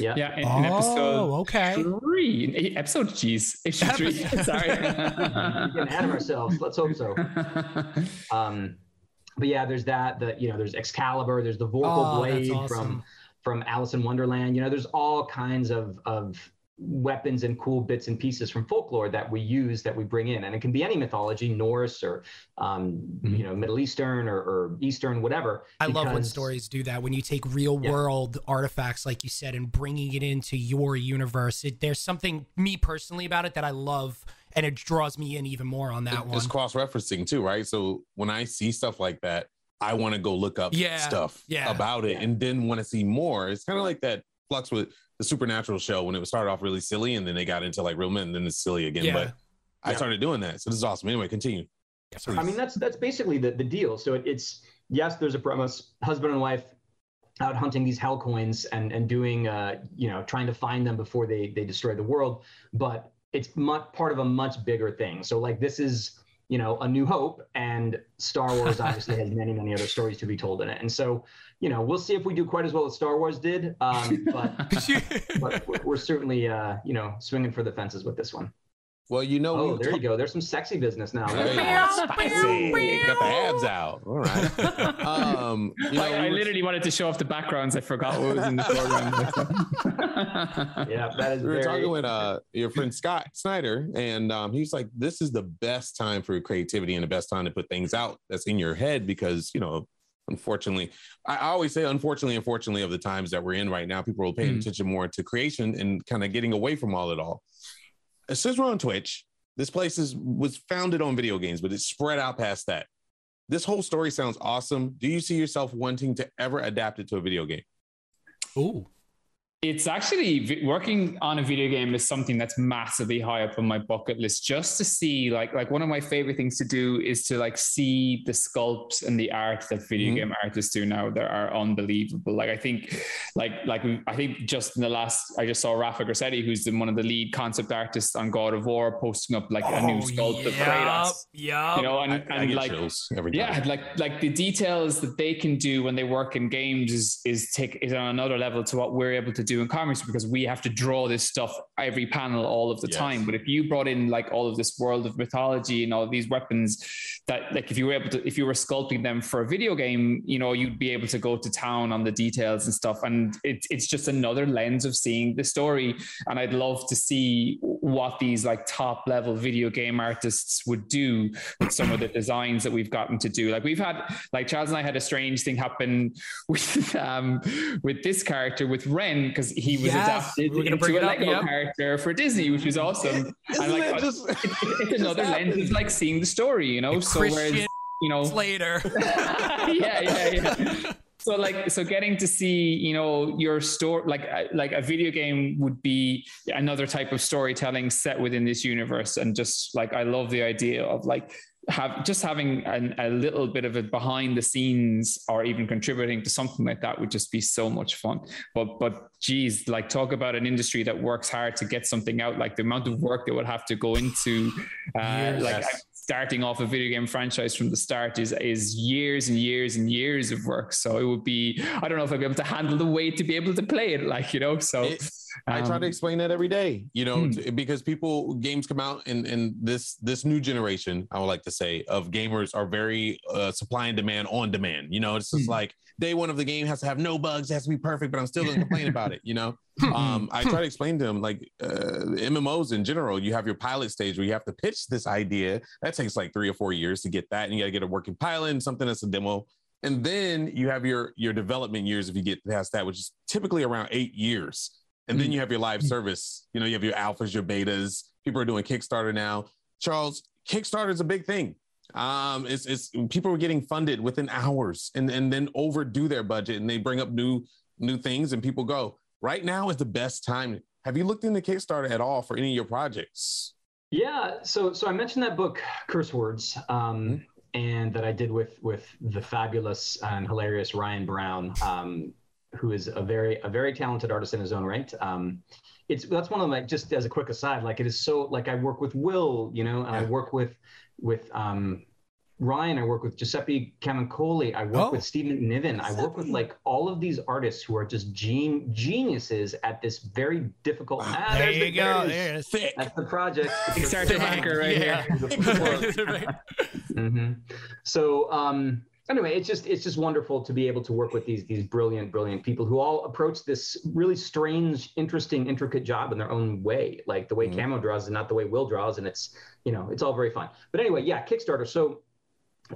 yeah. Yeah. In, in episode oh, okay. three. Episode, jeez. Issue three. Sorry. We're getting ahead of ourselves. Let's hope so. Um, but yeah, there's that. The you know, there's Excalibur. There's the Vorpal oh, blade awesome. from from Alice in Wonderland. You know, there's all kinds of of weapons and cool bits and pieces from folklore that we use that we bring in. And it can be any mythology norse or um, mm-hmm. you know middle eastern or, or eastern whatever i because, love when stories do that. When you take real yeah. world artifacts like you said and bringing it into your universe it, there's something me personally about it that i love and it draws me in even more on that it, one. it's cross-referencing too right? So when i see stuff like that i want to go look up yeah, stuff yeah, about it yeah. and then want to see more. It's kind of like that flux with the Supernatural show when it was started off really silly and then they got into like real men and then it's silly again. Yeah. But I started doing that. So this is awesome. Anyway, continue. I mean, that's that's basically the, the deal. So it, it's yes, there's a premise, husband and wife out hunting these hell coins and and doing uh, you know, trying to find them before they they destroy the world. But it's much part of a much bigger thing. So like this is you know, A New Hope, and Star Wars obviously has many, many other stories to be told in it. And so, you know, we'll see if we do quite as well as Star Wars did, um, but, but we're certainly, uh, you know, swinging for the fences with this one. Well, you know, oh, there you go. There's some sexy business now. Spicy. Got the abs out. All right. Um, you know, I, I literally wanted to show off the backgrounds. I forgot what was in the foreground. yeah, that is. We were very... talking with uh, your friend Scott Snyder, and um, he's like, "This is the best time for creativity and the best time to put things out that's in your head because you know." Unfortunately, I always say, unfortunately, unfortunately, of the times that we're in right now, people are paying mm. attention more to creation and kind of getting away from all it all since we're on Twitch, this place is was founded on video games, but it's spread out past that. This whole story sounds awesome. Do you see yourself wanting to ever adapt it to a video game? Ooh. It's actually working on a video game is something that's massively high up on my bucket list just to see like like one of my favorite things to do is to like see the sculpts and the art that video mm-hmm. game artists do now that are unbelievable. Like i think like like i think just in the last i just saw rafa grassetti who's the, one of the lead concept artists on god of war posting up like oh, a new oh, sculpt of kratos. Yeah you know and, I, and I like yeah like like the details that they can do when they work in games is is take is on another level to what we're able to do do in commerce because we have to draw this stuff every panel all of the yes. time. But if you brought in like all of this world of mythology and all of these weapons, that like if you were able to, if you were sculpting them for a video game, you know, you'd be able to go to town on the details and stuff. And it, it's just another lens of seeing the story. And I'd love to see what these like top level video game artists would do with some of the designs that we've gotten to do. Like we've had, like Charles and I had a strange thing happen with um with this character with Ren because he was yes, adapted we into a Lego yep. character for Disney, which is awesome. and like, oh, just, it's, it's another lens of like seeing the story, you know. So whereas you know later, yeah, yeah, yeah. So like, so getting to see, you know, your story, like, uh, like a video game would be another type of storytelling set within this universe, and just like I love the idea of like have just having an, a little bit of it behind the scenes or even contributing to something like that would just be so much fun but but geez like talk about an industry that works hard to get something out like the amount of work that would have to go into uh, yes. like starting off a video game franchise from the start is is years and years and years of work. So it would be I don't know if I'd be able to handle the weight to be able to play it, like you know. So it, um, I try to um, explain that every day, you know, hmm. because people games come out and in this this new generation. I would like to say of gamers are very uh, supply and demand on demand. You know, it's just hmm. like day one of the game has to have no bugs, has to be perfect, but I'm still gonna complain about it. You know, um, I try to explain to them like uh, MMOs in general. You have your pilot stage where you have to pitch this idea. That takes like three or four years to get that, and you got to get a working pilot and something that's a demo. And then you have your your development years if you get past that, which is typically around eight years. And then you have your live service. You know, you have your alphas, your betas. People are doing Kickstarter now. Charles, Kickstarter is a big thing. Um, it's it's people are getting funded within hours and and then overdo their budget and they bring up new new things and people go right now is the best time. Have you looked into Kickstarter at all for any of your projects? Yeah, so so I mentioned that book, Curse Words, um, mm-hmm. and that I did with with the fabulous and hilarious Ryan Browne, um, who is a very a very talented artist in his own right. Um, it's that's one of my just as a quick aside, like it is so like I work with Will, you know, and yeah. I work with with um, Ryan, I work with Giuseppe Camuncoli, I work oh. with Steve McNiven, I work with like all of these artists who are just gen- geniuses at this very difficult. Ah, there you the, go. There That's the project. Kickstarter hacker right yeah. here. mm-hmm. So um, anyway, it's just it's just wonderful to be able to work with these these brilliant brilliant people who all approach this really strange, interesting, intricate job in their own way. Like the way mm-hmm. Camo draws is not the way Will draws, and it's you know it's all very fun. But anyway, yeah, Kickstarter. So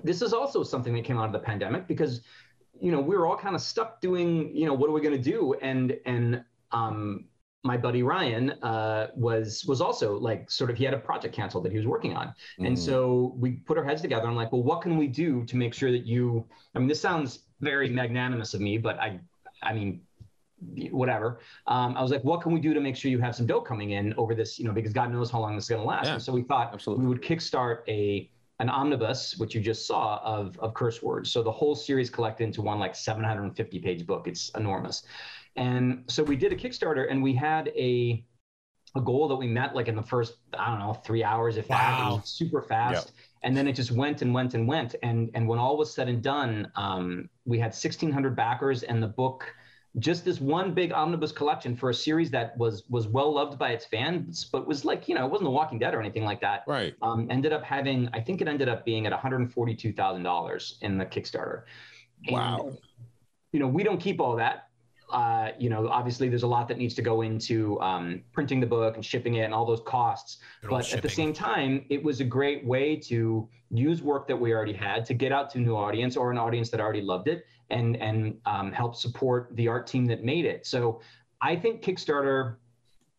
this is also something that came out of the pandemic because you know we were all kind of stuck doing you know what are we going to do and and um my buddy Ryan uh, was was also like sort of he had a project canceled that he was working on, mm. and so we put our heads together. I'm like, well, what can we do to make sure that you? I mean, this sounds very magnanimous of me, but I, I mean, whatever. Um, I was like, what can we do to make sure you have some dough coming in over this? You know, because God knows how long this is going to last. Yeah, and so we thought absolutely. we would kickstart a an omnibus, which you just saw of, of curse words. So the whole series collected into one like 750 page book. It's enormous. And so we did a Kickstarter and we had a a goal that we met like in the first, I don't know, three hours, if wow. that. Super fast. Yep. And then it just went and went and went. And and when all was said and done, um, we had 1,600 backers and the book just this one big omnibus collection for a series that was was well loved by its fans, but was like you know it wasn't The Walking Dead or anything like that. Right. Um, ended up having I think it ended up being at one hundred forty two thousand dollars in the Kickstarter. Wow. And, you know we don't keep all that. Uh, you know, obviously there's a lot that needs to go into um, printing the book and shipping it and all those costs. Good but at the same time, it was a great way to use work that we already had to get out to a new audience or an audience that already loved it and and um, help support the art team that made it. So I think Kickstarter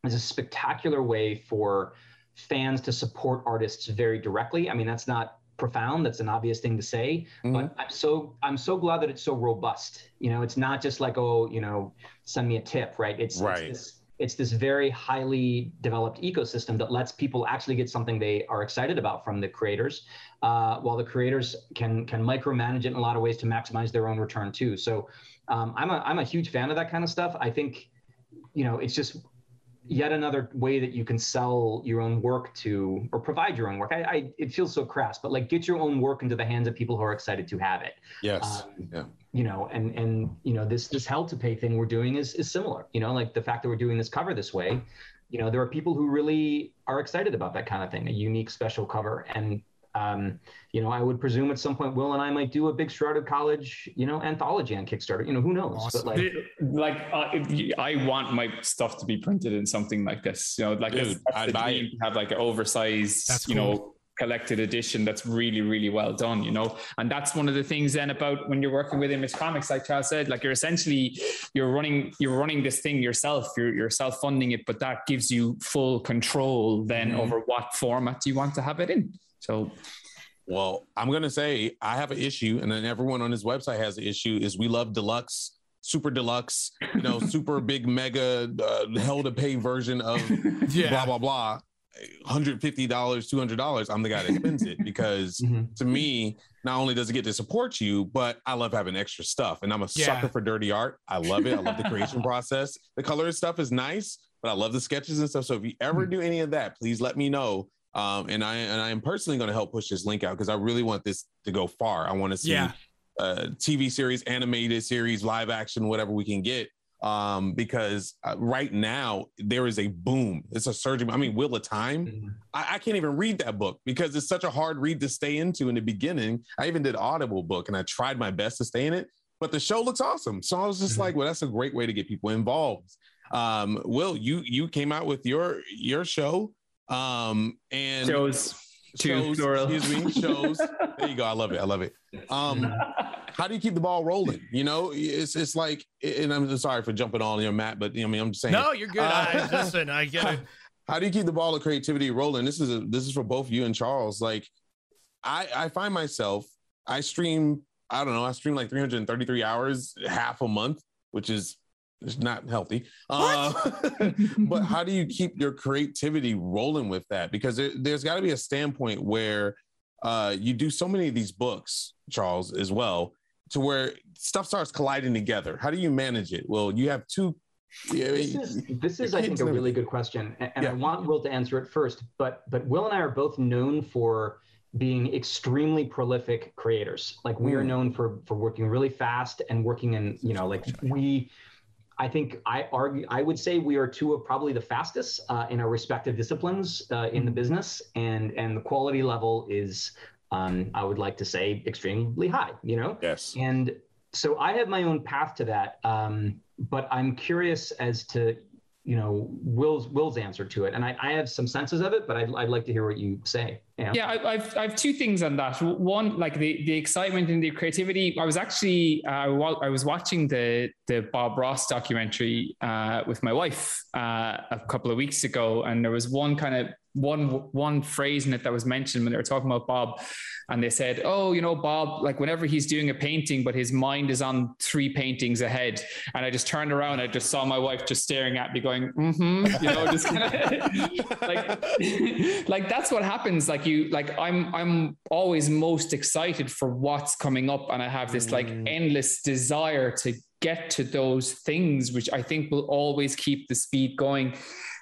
is a spectacular way for fans to support artists very directly. I mean, that's not profound. That's an obvious thing to say, Mhm. but I'm so I'm so glad that it's so robust. You know, it's not just like oh, you know, send me a tip, right? It's, Right. it's this it's this very highly developed ecosystem that lets people actually get something they are excited about from the creators, uh, while the creators can can micromanage it in a lot of ways to maximize their own return too. So um, I'm a I'm a huge fan of that kind of stuff. I think, you know, it's just yet another way that you can sell your own work to or provide your own work. I, I it feels so crass, but like get your own work into the hands of people who are excited to have it. Yes. Um, Yeah. You know, and and you know this this hell to pay thing we're doing is is similar. You know, like the fact that we're doing this cover this way. You know, there are people who really are excited about that kind of thing, a unique, special cover, and um, you know, I would presume at some point Will and I might do a big Shrouded College, you know, anthology on Kickstarter. You know, who knows? Awesome. But like, like uh, if you- I want my stuff to be printed in something like this. You know, like Dude, that's, that's I'd buy dream, to have like an oversized, That's you cool. know, collected edition that's really, really well done. You know, and that's one of the things then about when you're working with Image Comics, like Charles said, like you're essentially you're running you're running this thing yourself. You're you're self funding it, but that gives you full control then Mhm. over what format you want to have it in. So Well, I'm gonna say I have an issue, and then everyone on his website has an issue. Is we love deluxe, super deluxe, you know, super big mega uh, hell to pay version of Yeah. blah blah blah. Hundred fifty dollars, two hundred dollars. I'm the guy that spends it because Mhm. to me, not only does it get to support you, but I love having extra stuff, and I'm a Yeah. sucker for dirty art. I love it. I love the creation process. The color stuff is nice, but I love the sketches and stuff. So if you ever Hmm. do any of that, please let me know. Um, and I and I am personally going to help push this link out because I really want this to go far. I want to see Yeah. uh, TV series, animated series, live action, whatever we can get. Um, because uh, right now there is a boom. It's a surging. I mean, Wheel of Time. Mhm. I, I can't even read that book because it's such a hard read to stay into in the beginning. I even did Audible book and I tried my best to stay in it, but the show looks awesome. So I was just Mhm. like, well, that's a great way to get people involved. Um, Will, you you came out with your your show. Um, and shows shows, plural. excuse me, shows. There you go. I love it. I love it. Um, how do you keep the ball rolling? You know, it's it's like, and I'm sorry for jumping on you, Matt, but I mean, I'm just saying. No, you're good. Uh, I, listen, I get it. How do you keep the ball of creativity rolling? This is a, this is for both you and Charles. Like, I I find myself I stream I don't know I stream like 333 hours half a month, which is is not healthy. Uh, but how do you keep your creativity rolling with that? Because there, there's got to be a standpoint where uh, you do so many of these books, Charles, as well, to where stuff starts colliding together. How do you manage it? Well, you have two. Yeah, This is this is I think a really good question, and, and I want Will to answer it first. But but Will and I are both known for being extremely prolific creators. Like we are Mm. known for for working really fast and working in you know like we. I think I argue I would say we are two of probably the fastest uh, in our respective disciplines uh, in the business, and and the quality level is um, I would like to say extremely high. You know, yes. and so I have my own path to that, um, but I'm curious as to you know Will's Will's answer to it, and I, I have some senses of it, but I'd, I'd like to hear what you say. Yeah. Yeah, I, I've I've two things on that. One, like the the excitement and the creativity. I was actually uh, I was watching the the Bob Ross documentary uh, with my wife uh, a couple of weeks ago, and there was one kind of one one phrase in it that was mentioned when they were talking about Bob, and they said, "Oh, you know, Bob, like whenever he's doing a painting, but his mind is on three paintings ahead." And I just turned around, I just saw my wife just staring at me, going, "Mm-hmm," you know, just kind of like like that's what happens. Like you, like I'm I'm always most excited for what's coming up, and I have this like Mm. endless desire to get to those things, which I think will always keep the speed going.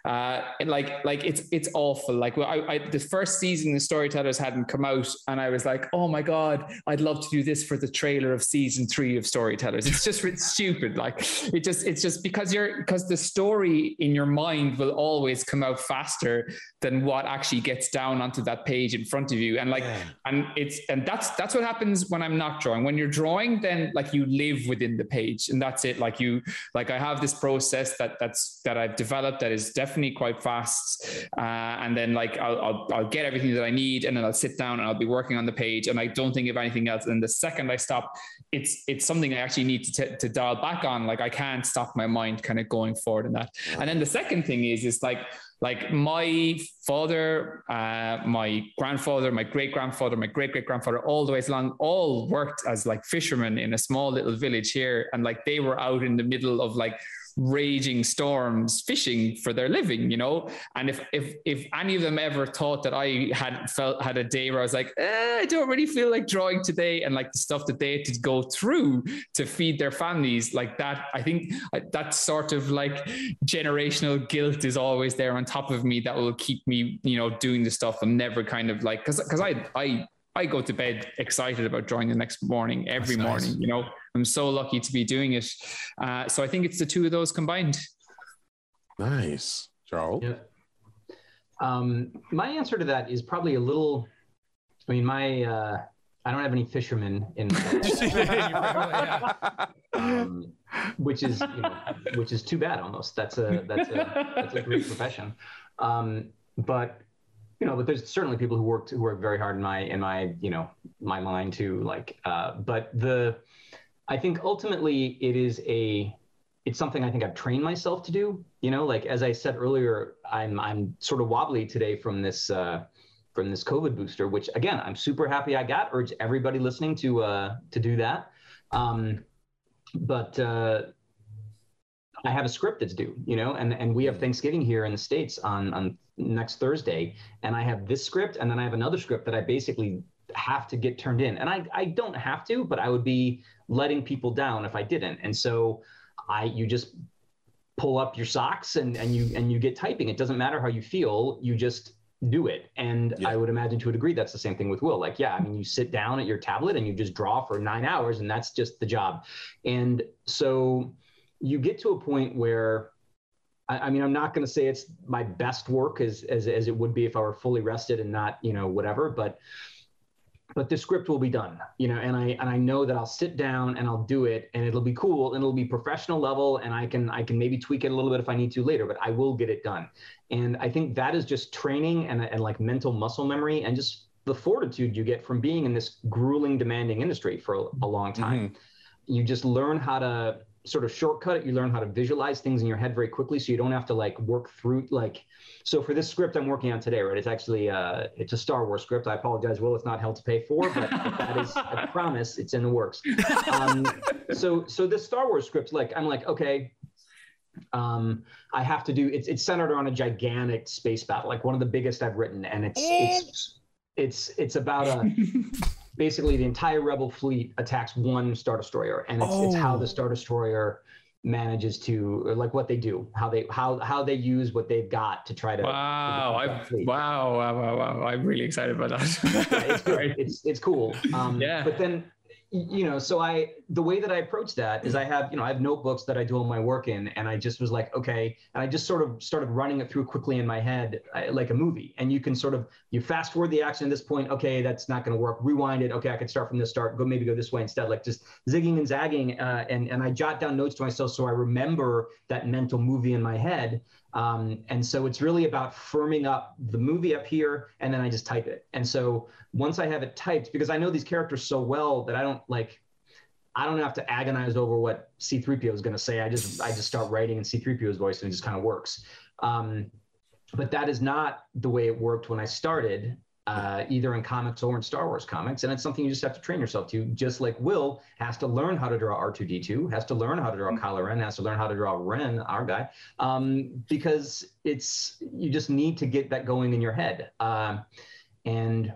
Uh, and like like it's it's awful. Like well, I, I the first season the Storytellers hadn't come out, and I was like, oh my god, I'd love to do this for the trailer of season three of Storytellers. It's just it's stupid. Like it just it's just because you're because the story in your mind will always come out faster than what actually gets down onto that page in front of you. And like and it's and that's that's what happens when I'm not drawing. When you're drawing, then like you live within the page, and that's it. Like you like I have this process that that's that I've developed that is definitely quite fast, uh, and then like I'll, I'll I'll get everything that I need, and then I'll sit down and I'll be working on the page, and I don't think of anything else. And the second I stop, it's it's something I actually need to t- to dial back on. Like I can't stop my mind kind of going forward in that. And then the second thing is is like like my father, uh, my grandfather, my great grandfather, my great great grandfather, all the way along, all worked as like fishermen in a small little village here, and like they were out in the middle of like raging storms fishing for their living you know? And if if if any of them ever thought that i had felt had a day where i was like eh, i don't really feel like drawing today and like the stuff that they had to go through to feed their families like that i think that sort of like generational guilt is always there on top of me that will keep me you know doing the stuff and never kind of like because because i i I go to bed excited about drawing the next morning, every That's morning. Nice. You know, I'm so lucky to be doing it. Uh, so I think it's the two of those combined. Nice, Charles. Yeah. Um, my answer to that is probably a little. I mean, my uh, I don't have any fishermen in, um, which is you know, which is too bad. Almost that's a that's a that's a great profession. Um, but you know, but there's certainly people who worked who work very hard in my in my you know my line too. Like, uh, but the I think ultimately it is a it's something I think I've trained myself to do. You know, like as I said earlier, I'm I'm sort of wobbly today from this uh, from this COVID booster, which again I'm super happy I got. Urge everybody listening to uh, to do that. Um, but uh, I have a script that's due, you know, and and we have Thanksgiving here in the states on on next Thursday, and I have this script, and then I have another script that I basically have to get turned in, and I I don't have to, but I would be letting people down if I didn't, and so I you just pull up your socks and and you and you get typing. It doesn't matter how you feel, you just do it. And yeah. I would imagine to a degree that's the same thing with Will. Like, yeah, I mean, you sit down at your tablet and you just draw for nine hours, and that's just the job. And so you get to a point where I, I mean, I'm not going to say it's my best work as, as as it would be if I were fully rested and not, you know, whatever. But but the script will be done, you know, and I and I know that I'll sit down and I'll do it, and it'll be cool, and it'll be professional level, and I can I can maybe tweak it a little bit if I need to later, but I will get it done. And I think that is just training and and like mental muscle memory and just the fortitude you get from being in this grueling, demanding industry for a, a long time. Mm-hmm. You just learn how to sort of shortcut it. You learn how to visualize things in your head very quickly, so you don't have to like work through like. So for this script I'm working on today, right? It's actually uh, it's a Star Wars script. I apologize, Will. It's not hell to pay for, but that is I promise it's in the works. Um, so so this Star Wars script, like I'm like okay. Um, I have to do it's it's centered on a gigantic space battle, like one of the biggest I've written, and it's it's it's it's about a basically the entire rebel fleet attacks one star destroyer and it's, oh. it's how the oh. star destroyer manages to like what they do how they how how they use what they've got to try to wow I, wow, wow wow wow i'm really excited about that. Yeah, it's, it's, it's cool. Um yeah. but then you know so i the way that i approach that is i have you know i have notebooks that i do all my work in and i just was like okay and i just sort of started running it through quickly in my head like a movie. And you can sort of you fast forward the action at this point okay that's not going to work rewind it okay i could start from this start go maybe go this way instead like just zigging and zagging uh, and and i jot down notes to myself so i remember that mental movie in my head um, and so it's really about firming up the movie up here, and then I just type it. And so once I have it typed, because I know these characters so well that I don't like, I don't have to agonize over what C3PO is going to say. I just I just start writing in C3PO's voice, and it just kind of works. Um, but that is not the way it worked when I started uh, either in comics or in Star Wars comics. And it's something you just have to train yourself to, just like Will has to learn how to draw R2D2, has to learn how to draw mm-hmm. Kylo Ren, has to learn how to draw Ren, our guy, um, because it's, you just need to get that going in your head. Uh, and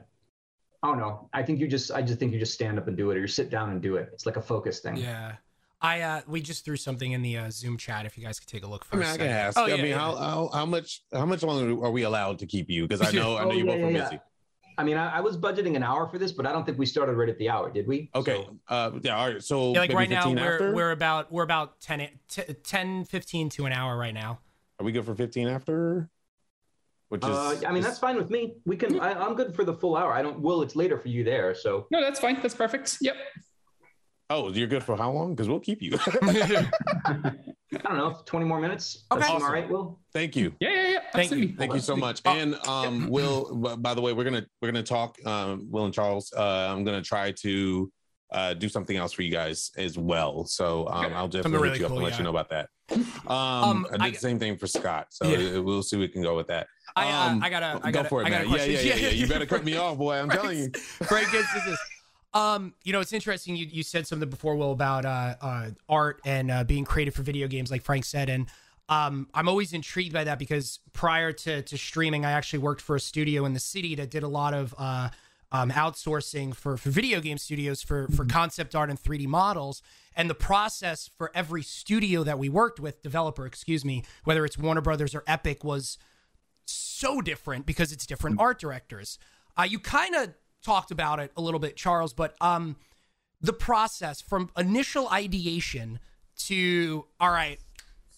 I don't know. I think you just, I just think you just stand up and do it or you sit down and do it. It's like a focus thing. Yeah. I uh, we just threw something in the uh, Zoom chat. If you guys could take a look first. I mean, I can ask. Oh, yeah, I mean, yeah, how, how how much how much longer are we allowed to keep you? Because I know I know oh, you both yeah, are busy. I mean, I, I, was budgeting an hour for this, but I don't think we started right at the hour, did we? Okay. So, uh, yeah. All right. So yeah, like right now, we're, we're about we're about 10, 10, 15 to an hour right now. Are we good for 15 after? Which is, uh, I mean, that's fine with me. We can. I, am good for the full hour. I don't. Will it's later for you there, so. No, that's fine. That's perfect. Yep. Oh, you're good for how long? Because we'll keep you. I don't know, 20 more minutes. Okay. Awesome. All right, Will. Thank you. Yeah, yeah, yeah. Thank you. Thank you so much. Oh, and um, Will, by the way, we're gonna we're gonna talk. Um, Will and Charles. Uh, I'm gonna try to uh, do something else for you guys as well. So um, I'll definitely really hit you up cool, and let you know about that. Um, Um, I did I- the same thing for Scott, so Yeah. uh, we'll see we can go with that. I, uh, Um, I gotta, I go gotta, for it, I got a man. Yeah, yeah, yeah, yeah. You better cut me off, boy. I'm telling you. Very good. This is. Um, you know, it's interesting. You, you said something before, Will, about uh, uh, art and uh, being creative for video games, like Frank said, and um, I'm always intrigued by that because prior to to streaming, I actually worked for a studio in the city that did a lot of uh, um, outsourcing for for video game studios for for concept art and 3D models. And the process for every studio that we worked with, developer, excuse me, whether it's Warner Brothers or Epic, was so different because it's different art directors. Uh, you kind of talked about it a little bit, Charles, but um, the process from initial ideation to all right,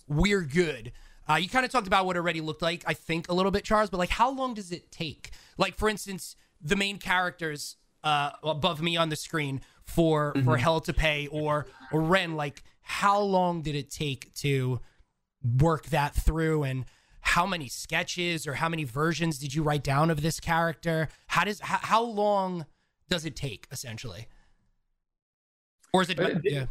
we're good. Uh, you kind of talked about what it already looked like, I think, a little bit, Charles. But like, how long does it take? Like, for instance, the main characters uh, above me on the screen for for Hell to Pay or or Ren. Like, how long did it take to work that through and how many sketches or how many versions did you write down of this character? How does how, how long does it take essentially? Or is it Uh, yeah.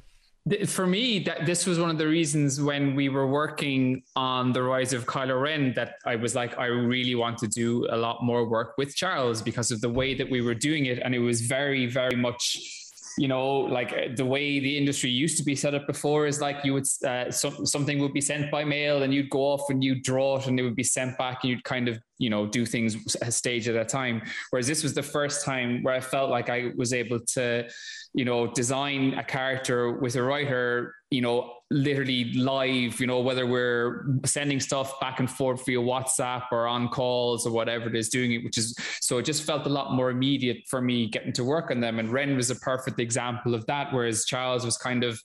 For me, that this was one of the reasons when we were working on the rise of Kylo Ren that I was like, I really want to do a lot more work with Charles because of the way that we were doing it, and it was very, very much. You know, like uh, the way the industry used to be set up before is like you would uh, some, something would be sent by mail and you'd go off and you'd draw it and it would be sent back and you'd kind of you know do things a stage at a time. Whereas this was the first time where I felt like I was able to you know, design a character with a writer, you know, literally live, you know, whether we're sending stuff back and forth via WhatsApp or on calls or whatever it is doing it, which is so it just felt a lot more immediate for me getting to work on them. And Ren was a perfect example of that, whereas Charles was kind of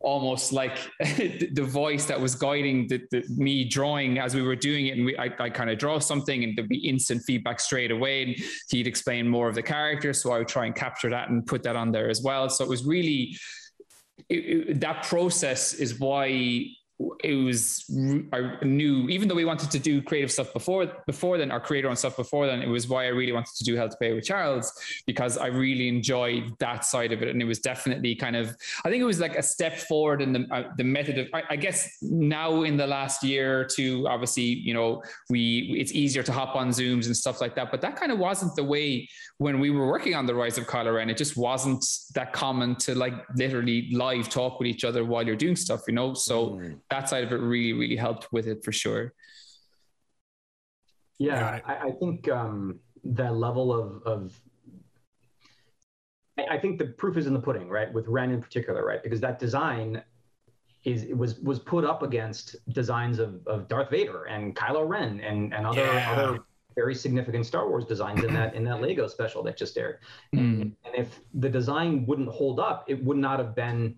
almost like the voice that was guiding the, the, me drawing as we were doing it. And we, I, I kind of draw something and there'd be instant feedback straight away. And he'd explain more of the character. So I would try and capture that and put that on there as well. So it was really, it, it- that process is why it was I knew even though we wanted to do creative stuff before before then our creator on stuff before then it was why I really wanted to do Hell to Pay with Charles because I really enjoyed that side of it. And it was definitely kind of I think it was like a step forward in the uh, the method of I, I guess now in the last year or two obviously you know we it's easier to hop on zooms and stuff like that but that kind of wasn't the way when we were working on the rise of Kylo Ren. It just wasn't that common to like literally live talk with each other while you're doing stuff you know? So Mm. That side of it really really helped with it for sure Yeah. I, I think um, that level of of I, I think the proof is in the pudding, right? With Ren in particular, right? Because that design is it was was put up against designs of, of Darth Vader and Kylo Ren and and other Yeah. other very significant Star Wars designs in that in that Lego special that just aired. Mm. And if the design wouldn't hold up, it would not have been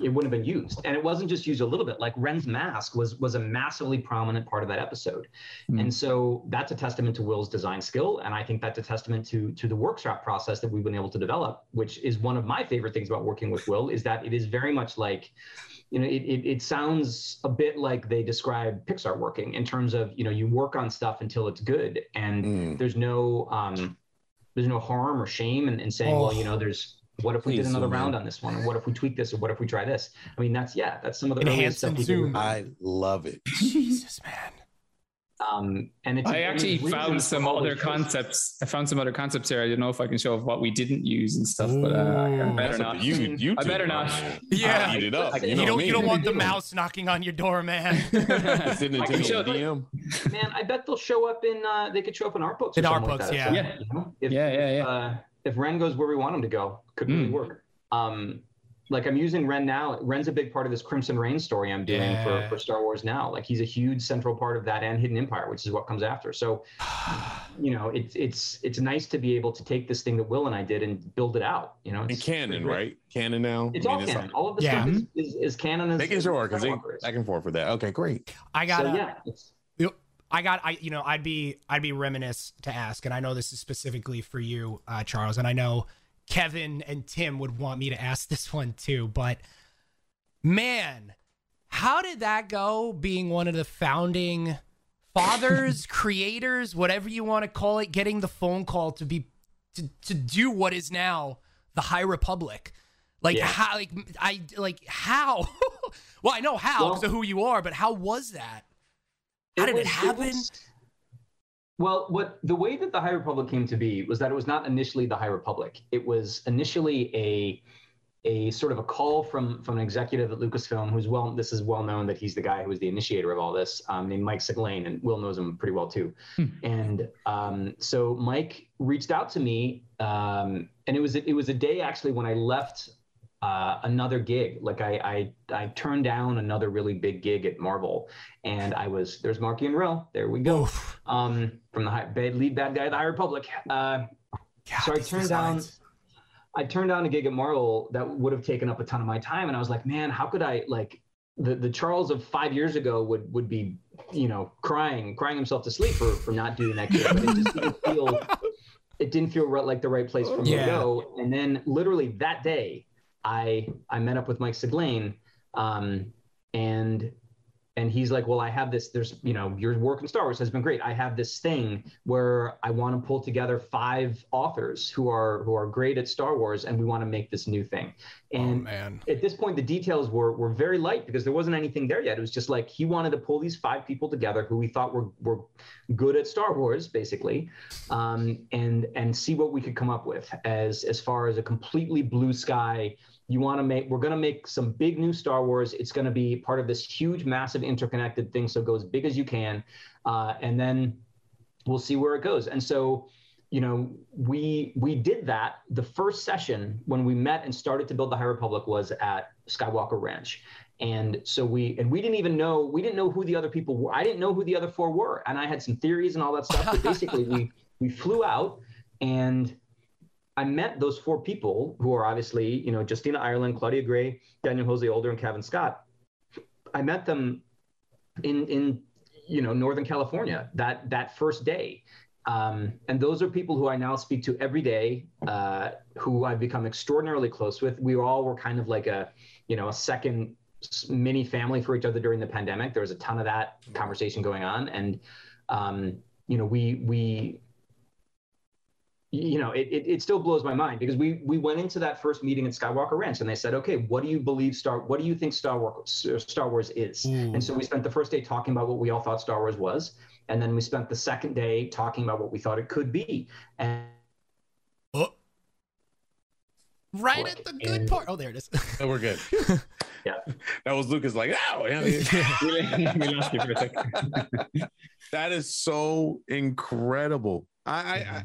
it wouldn't have been used. And it wasn't just used a little bit. Like Ren's mask was was a massively prominent part of that episode. Mm. And so that's a testament to Will's design skill. And I think that's a testament to to the workshop process that we've been able to develop, which is one of my favorite things about working with Will, is that it is very much like you know, it, it, it sounds a bit like they describe Pixar working in terms of, you know, you work on stuff until it's good and Mm. there's no um, there's no harm or shame in, in saying, well, Oh. you know, there's what if we did another zoom in. round on this one? Or what if we tweak this? Or what if we try this? I mean, that's yeah, that's some of the Enhance earliest stuff and zoom. do. I love it. jesus man Um, and it's I actually found some other those concepts. I found some other concepts here. I don't know if I can show what we didn't use and stuff, but uh, I Ooh. better not. you, you I better not. Yeah. I'll eat it up. You You, you know don't me. you don't want the mouse knocking on your door man It's in I can Nintendo show- DM. Man, I bet they'll show up in. Uh, they could show up in art books. In or art something like books, that. yeah. So, Yeah. you know, if, Yeah, yeah, yeah. Uh, if Ren goes where we want him to go, could really Mm. work. Um, like I'm using Ren now. Ren's a big part of this Crimson Reign story I'm doing Yeah. for, for Star Wars now. Like he's a huge central part of that and Hidden Empire, which is what comes after. So, you know, it's it's it's nice to be able to take this thing that Will and I did and build it out. You know, And canon, right? Canon now. It's I all mean, canon. All of the Yeah. stuff is, is, is canon. As, Making sure because they Skywalker back and forth with that. Okay, great. i got so yeah, it's, I got I you know I'd be I'd be reminiscent to ask and I know this is specifically for you uh, Charles and I know Kevin and Tim would want me to ask this one too but man how did that go being one of the founding fathers creators whatever you want to call it getting the phone call to be to, to do what is now the High Republic Like Yeah. how? Like I like how? well, I know how Well- because of who you are, but how was that? How did it was- happen? was- well, what the way that the High Republic came to be was that it was not initially the High Republic. It was initially a a sort of a call from from an executive at Lucasfilm, who's well. This is well known that he's the guy who was the initiator of all this, um, named Mike Siglain, and Will knows him pretty well too. And um, so Mike reached out to me, um, and it was it was a day actually when I left uh, another gig. Like I, I I turned down another really big gig at Marvel, and I was there's Marchion Ro. There we go. Oof. Um, from the high, bad lead bad guy of the High Republic. Uh, God, so I turned down. I turned down a gig at Marvel that would have taken up a ton of my time, and I was like, man, how could I like the the Charles of five years ago would would be you know crying crying himself to sleep for for not doing that gig, but it just didn't feel it didn't feel right, like the right place for me Yeah. to go. And then literally that day, I I met up with Mike Siglain, um, and and he's like, well, I have this. There's you know your work in Star Wars has been great. I have this thing where I want to pull together five authors who are who are great at Star Wars, and we want to make this new thing. Oh And man. at this point, the details were were very light because there wasn't anything there yet. It was just like he wanted to pull these five people together who we thought were were good at Star Wars, basically, um, and and see what we could come up with as as far as a completely blue sky. You want to make we're going to make some big new Star Wars. It's going to be part of this huge, massive, interconnected thing. So go as big as you can, uh, and then we'll see where it goes. And so you know, we we did that. The first session when we met and started to build the High Republic was at Skywalker Ranch, and so we and we didn't even know we didn't know who the other people were. I didn't know who the other four were, and I had some theories and all that stuff. But basically, we we flew out and. I met those four people who are obviously, you know, Justina Ireland, Claudia Gray, Daniel Jose Older, and Cavan Scott. I met them in in you know Northern California that that first day, um, and those are people who I now speak to every day, uh, who I've become extraordinarily close with. We all were kind of like a, you know, a second mini family for each other during the pandemic. There was a ton of that conversation going on, and um, you know, we we. You know, it, it, it still blows my mind because we we went into that first meeting at Skywalker Ranch and they said, okay, what do you believe Star What do you think Star Wars uh, Star Wars is? Ooh. And so we spent the first day talking about what we all thought Star Wars was, and then we spent the second day talking about what we thought it could be. And Oh. Right at the good And- part. Oh, there it is. Oh, we're good. Yeah. That was Lucas like, oh, yeah. we lost you for a second. that is so incredible. I, I, I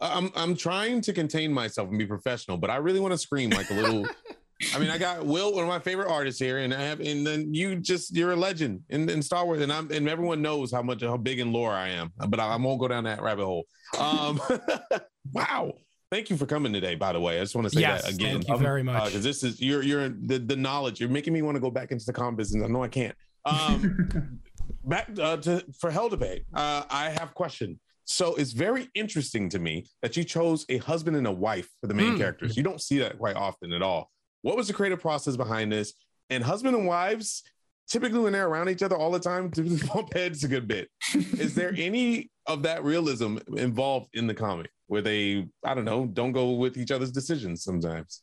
I'm I'm trying to contain myself and be professional, but I really want to scream like a little. I mean, I got Will, one of my favorite artists here, and I have, and then you just you're a legend in, in Star Wars, and I'm and everyone knows how much how big in lore I am, but I, I won't go down that rabbit hole. Um, wow. Thank you for coming today. By the way, I just want to say Yes, that again. thank you very much. Because this is you're you're the the knowledge. You're making me want to go back into the comm business. I know I can't. Um, back uh, to for hell to pay. Uh, I have a question. So it's very interesting to me that you chose a husband and a wife for the main Mm. characters. You don't see that quite often at all. What was the creative process behind this? And husband and wives, typically when they're around each other all the time, to bump heads a good bit. Is there any of that realism involved in the comic where they, I don't know, don't go with each other's decisions sometimes?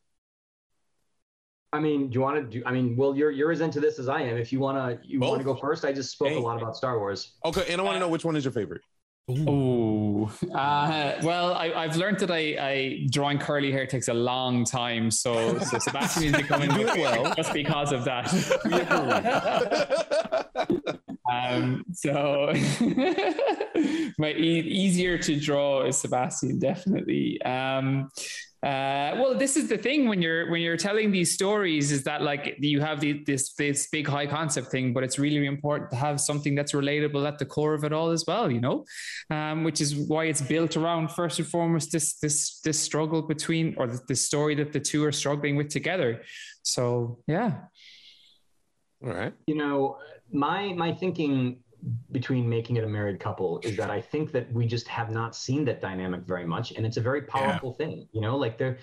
I mean, do you want to do? I mean, well, you're you're as into this as I am. If you wanna you want to go first, I just spoke Hey. a lot about Star Wars. Okay, and I want to know which one is your favorite. Oh, uh, well, I, I've learned that I, I drawing curly hair takes a long time, so, so Sebastian come in with well just because of that. um, so my e- easier to draw is Sebastian, definitely. Um, uh, well, this is the thing when you're when you're telling these stories is that like you have the, this this big high concept thing, but it's really important to have something that's relatable at the core of it all as well. You know, um, which is why it's built around first and foremost this this this struggle between or the, the story that the two are struggling with together. So yeah, All right. You know, my my thinking between making it a married couple is that I think that we just have not seen that dynamic very much, and it's a very powerful thing. You know, like there,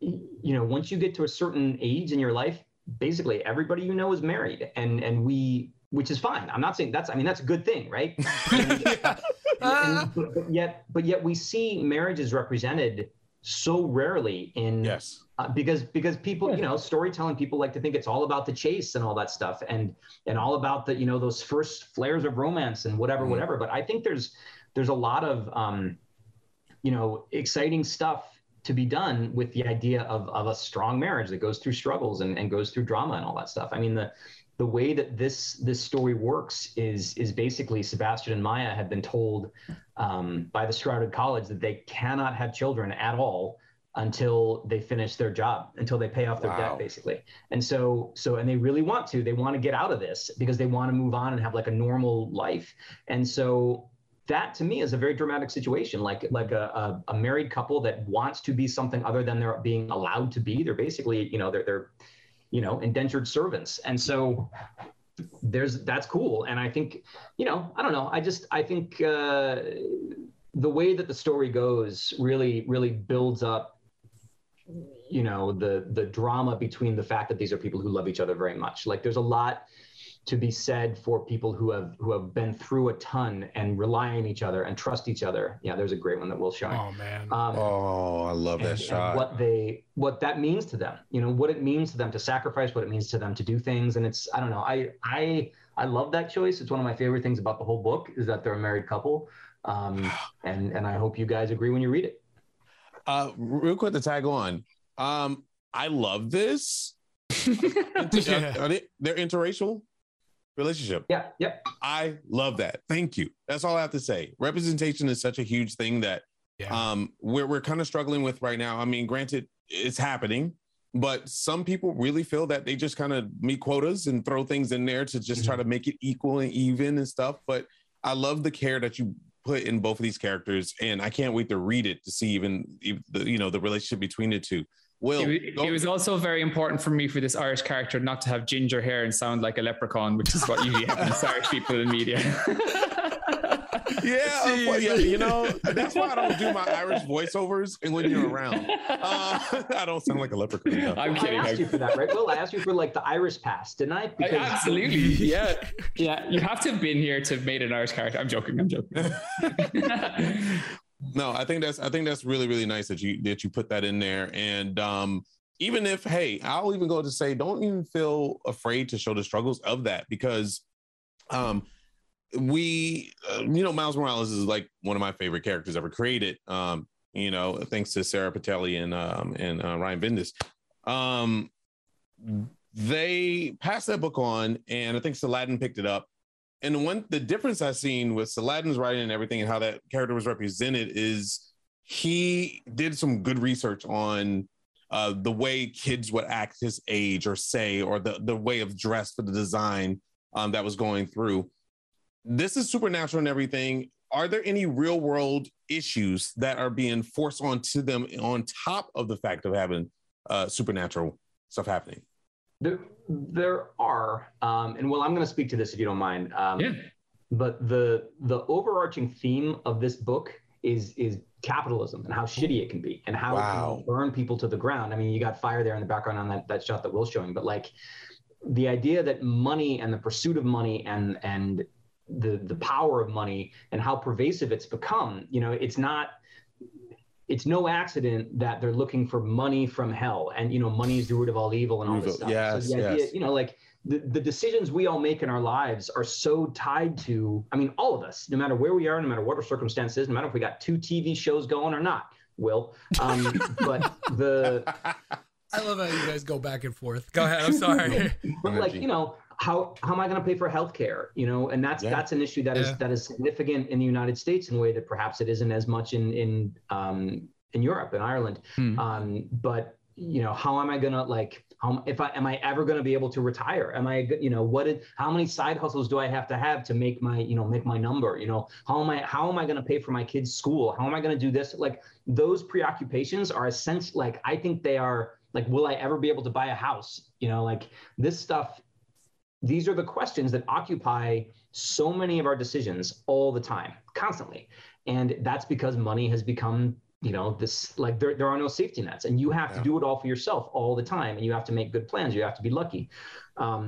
you know, once you get to a certain age in your life, basically everybody you know is married, and and we. Which is fine. I'm not saying that's. I mean, that's a good thing, right? And- and- but, but yet, but yet, we see marriages represented so rarely in yes. uh, because because people you know storytelling people like to think it's all about the chase and all that stuff and and all about the you know those first flares of romance and whatever Mhm. whatever. But i think there's there's a lot of um you know exciting stuff to be done with the idea of of a strong marriage that goes through struggles and, and goes through drama and all that stuff. I mean the the way that this this story works is is basically Sebastian and Maya have been told um, by the Shrouded College that they cannot have children at all until they finish their job, until they pay off their Wow. debt, basically. And so so and they really want to. They want to get out of this because they want to move on and have like a normal life. And so that to me is a very dramatic situation like like a, a, a married couple that wants to be something other than they're being allowed to be they're basically you know they're they're you know indentured servants. And so there's that's cool. And i think you know i don't know. I just i think uh the way that the story goes really really builds up you know the the drama between the fact that these are people who love each other very much. Like there's a lot to be said for people who have who have been through a ton and rely on each other and trust each other. Yeah there's a great one that will show Oh man. um, oh i love that and, shot. what they what that means to them you know what it means to them to sacrifice what it means to them to do things. And it's i don't know i i i love that choice. It's one of my favorite things about the whole book is that they're a married couple. Um and and i hope you guys agree when you read it. Uh real quick to tag on. Um i love this. Yeah. are they, they're interracial relationship yeah yep I love that. Thank you. That's all I have to say. Representation is such a huge thing that Yeah. um, we're we're kind of struggling with right now. I mean, granted, it's happening, but some people really feel that they just kind of meet quotas and throw things in there to just try to make it equal and even and stuff. But I love the care that you put in both of these characters, and I can't wait to read it to see even, even the you know the relationship between the two. Will It, go- it was also very important for me for this Irish character not to have ginger hair and sound like a leprechaun, which is what usually happens to Irish people in media. yeah, well, yeah, you know that's why I don't do my Irish voiceovers and when you're around. Uh, I don't sound like a leprechaun. though. I'm kidding. I kidding. asked you for that right well i asked you for like the irish pass didn't i I- absolutely. Yeah. Yeah. You have to have been here to have made an Irish character. I'm joking. I'm joking. No, I think that's I think that's really really nice that you that you put that in there. And um, even if hey, I'll even go to say, don't even feel afraid to show the struggles of that because um, we uh, you know Miles Morales is like one of my favorite characters ever created. Um, you know, thanks to Sara Pichelli and um, and uh, Brian Bendis. Um, they passed that book on, and I think Saladin picked it up. And one the difference I've seen with Saladin's writing and everything and how that character was represented is he did some good research on uh, the way kids would act his age or say, or the, the way of dress for the design um, that was going through. This is supernatural and everything. Are there any real world issues that are being forced onto them on top of the fact of having uh, supernatural stuff happening? There, there are, um, and well, I'm going to speak to this if you don't mind. Um, Yeah. But the the overarching theme of this book is is capitalism and how shitty it can be, and how it can burn people to the ground. I mean, you got fire there in the background on that that shot that Will's showing, but like the idea that money and the pursuit of money and and the the power of money and how pervasive it's become. You know, it's not it's no accident that they're looking for money from hell and you know money is the root of all evil and all this stuff yes, so the idea yes. you know like the, the decisions we all make in our lives are so tied to i mean all of us no matter where we are no matter what our circumstances no matter if we got two tv shows going or not will um, but the I love how you guys go back and forth. Go ahead. I'm sorry. but like you know how how am i going to pay for healthcare you know? And that's Yeah. that's an issue that is Yeah. that is significant in the united states in a way that perhaps it isn't as much in in um in europe and ireland. Hmm. um but you know how am i going to like how, if i am i ever going to be able to retire? Am i you know what did how many side hustles do i have to have to make my you know make my number you know? How am i how am i going to pay for my kids school? How am i going to do this? Like those preoccupations are essential like i think they are like will i ever be able to buy a house? You know like this stuff these are the questions that occupy so many of our decisions all the time constantly. And that's because money has become you know this like there, there are no safety nets. And you have Yeah. to do it all for yourself all the time. And you have to make good plans. You have to be lucky. Um,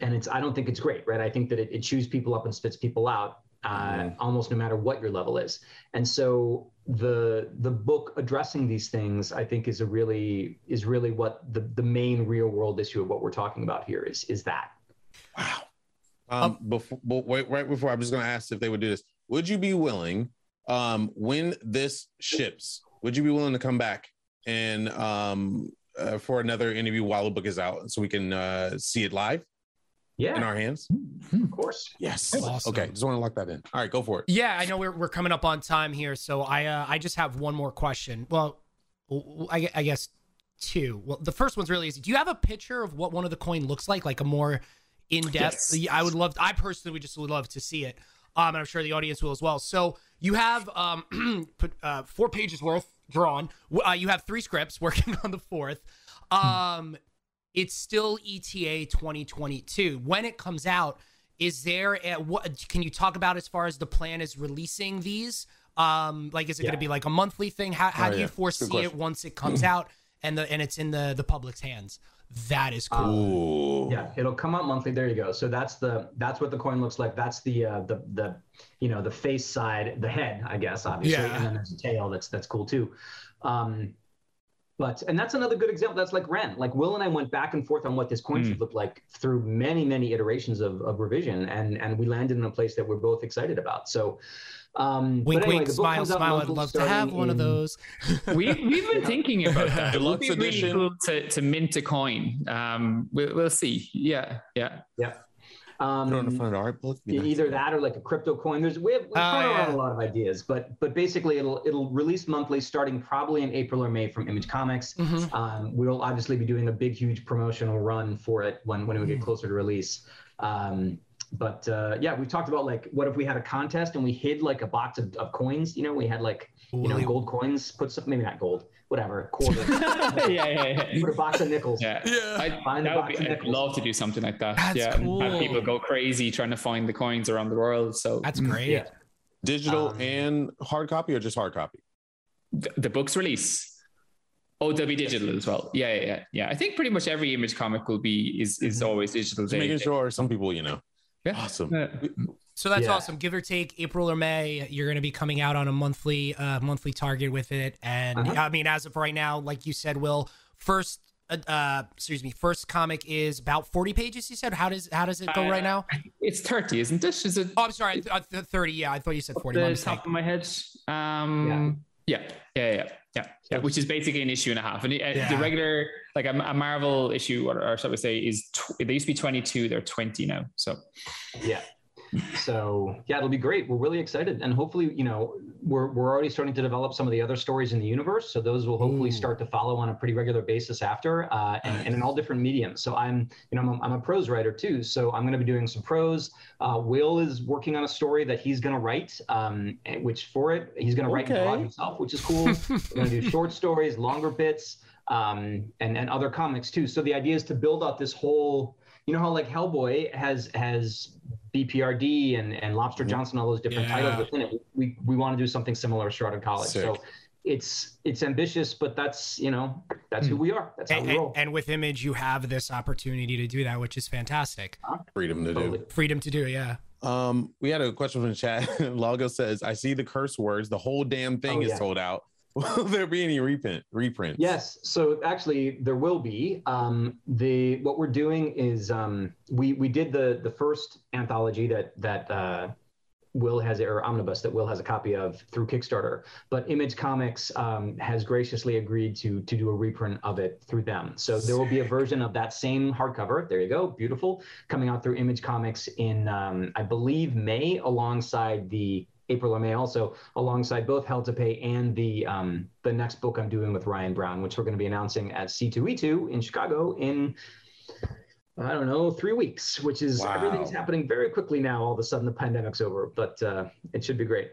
and it's i don't think it's great right? I think that it, it chews people up and spits people out uh, Mhm. almost no matter what your level is. And so the the book addressing these things, I think, is a really is really what the the main real world issue of what we're talking about here is is that. Wow. Um, before, wait, right before, I'm just going to ask if they would do this. Would you be willing, um, when this ships, would you be willing to come back and um, uh, for another interview while the book is out, so we can uh, see it live? Yeah, in our hands. Of course. Yes. Awesome. Okay. Just want to lock that in. All right, go for it. Yeah, I know we're, we're coming up on time here, so I uh, I just have one more question. Well, I, I guess two. Well, the first one's really easy. Do you have a picture of what one of the coin looks like, like a more in depth? Yes. I would love. I personally would just would love to see it. Um, and I'm sure the audience will as well. So you have um, put uh, four pages worth drawn. Uh, you have three scripts working on the fourth. Um, it's still ETA 2022. When it comes out, is there a, what can you talk about as far as the plan is releasing these? Um, like, is it going to be like a monthly thing? How, how Oh, do you Good foresee it once it comes out and the and it's in the the public's hands? That is cool. Ooh. Yeah, it'll come out monthly. There you go. So that's the that's what the coin looks like. That's the uh, the the you know the face side, the head, I guess, obviously, Yeah. and then there's a tail. That's that's cool too. Um, but and that's another good example. That's like Ren. Like Will and I went back and forth on what this coin Mm. should look like through many many iterations of, of revision, and and we landed in a place that we're both excited about. So. Um, Wink, but anyway, wink, smile, smile. I'd love to have starting one of those. we, we've been thinking about that. It would Deluxe be really cool to, to mint a coin. Um, we'll, we'll see. Yeah, yeah. Yeah. Um, Put it on the front of art book. Nice. either that or like a crypto coin. There's we have we've Oh, yeah. a lot of ideas, but but basically it'll it'll release monthly starting probably in April or May from Image Comics. Mhm. Um, we'll obviously be doing a big huge promotional run for it when when we get closer to release. Um, but uh, yeah, we talked about like what if we had a contest and we hid like a box of, of coins. You know, we had like you know gold coins. Put some maybe not gold, whatever quarter. yeah, yeah, yeah. Put a box of nickels. Yeah, I, Find the that would box be, of I'd love to do something like that. That's yeah, and cool. have people go crazy trying to find the coins around the world. So That's mm, great. Yeah. Digital Um, and hard copy or just hard copy? the, the book's release. Oh, they'll be digital as well. Yeah, yeah, yeah. yeah. I think pretty much every image comic will be is is always digital. Just making sure some people, you know. Yeah. Awesome. Yeah. So that's Yeah. awesome. Give or take April or May, you're going to be coming out on a monthly uh monthly target with it and Uh-huh. I mean as of right now, like you said, Will, first uh, uh excuse me, first comic is about 40 pages you said. How does how does it go Uh, right now? It's thirty, isn't it? Is it Oh, I'm sorry. I th- uh, 30. Yeah, I thought you said 40. The top of my head. Um, yeah, yeah, yeah, yeah, yeah. Which is basically an issue and a half. And uh, Yeah. the regular, like a, a Marvel issue, or, or shall we say, is tw- they used to be twenty two. They're twenty now. So Yeah. So yeah, it'll be great. We're really excited, and hopefully, you know, we're we're already starting to develop some of the other stories in the universe. So those will hopefully Ooh. start to follow on a pretty regular basis after, uh, and, and in all different mediums. So I'm, you know, I'm a, I'm a prose writer too. So I'm going to be doing some prose. Uh, Will is working on a story that he's going to write, um, which for it he's going to write Okay. and himself, which is cool. We're going to do short stories, longer bits, um, and and other comics too. So the idea is to build out this whole. You know how like Hellboy has has BPRD and and Lobster Johnson, all those different Yeah. titles within it. We we want to do something similar at Shrouded College. So it's it's ambitious, but that's you know that's who we are. That's how And, we and, roll. and with Image, you have this opportunity to do that, which is fantastic. Freedom to Totally. do. Freedom to do, it, yeah. Um, we had a question from the chat. Lago says, I see the curse words. The whole damn thing Oh, is yeah. sold out. Will there be any reprint reprints? Yes. So actually, there will be. Um, the what we're doing is um, we we did the the first anthology that that uh, Will has or omnibus that Will has a copy of through Kickstarter, but Image Comics um, has graciously agreed to to do a reprint of it through them. So there will be a version of that same hardcover. There you go, beautiful, coming out through Image Comics in um, I believe May, alongside the April or May, also alongside both Hell to Pay and the um, the next book I'm doing with Ryan Browne, which we're going to be announcing at C2E2 in Chicago in I don't know three weeks, which is Wow. everything's happening very quickly now. All of a sudden, the pandemic's over, but uh, it should be great.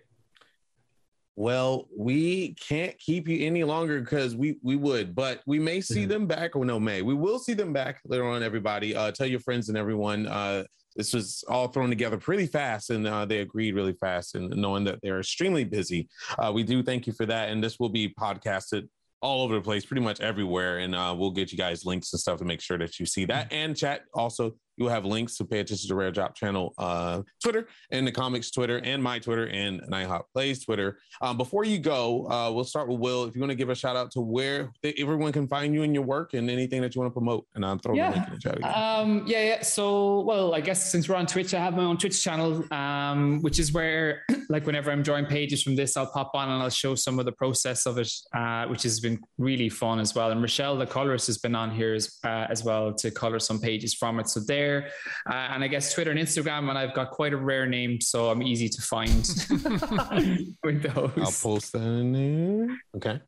Well, we can't keep you any longer because we we would, but we may see Mhm. them back. Or no, may we will see them back later on. Everybody, uh, tell your friends and everyone. Uh, this was all thrown together pretty fast, and uh, they agreed really fast. And knowing that they're extremely busy, uh, we do thank you for that. And this will be podcasted all over the place, pretty much everywhere. And uh, we'll get you guys links and stuff to make sure that you see that. And chat also, You'll have links to pay attention to Rare Drop channel, uh, Twitter, and the comics Twitter, and my Twitter, and NightHawkPlayz Twitter. Um, before you go, uh, we'll start with Will. If you want to give a shout out to where everyone can find you and your work and anything that you want to promote, and I'll throw Yeah. the link in the chat again. Um, yeah, yeah. So, well, I guess since we're on Twitch, I have my own Twitch channel, um, which is where, like, whenever I'm drawing pages from this, I'll pop on and I'll show some of the process of it, uh, which has been really fun as well. And Rachelle, the colorist, has been on here as, uh, as well to color some pages from it. So there, uh, and I guess Twitter and Instagram, and I've got quite a rare name, so I'm easy to find with those. I'll post that in there. Okay.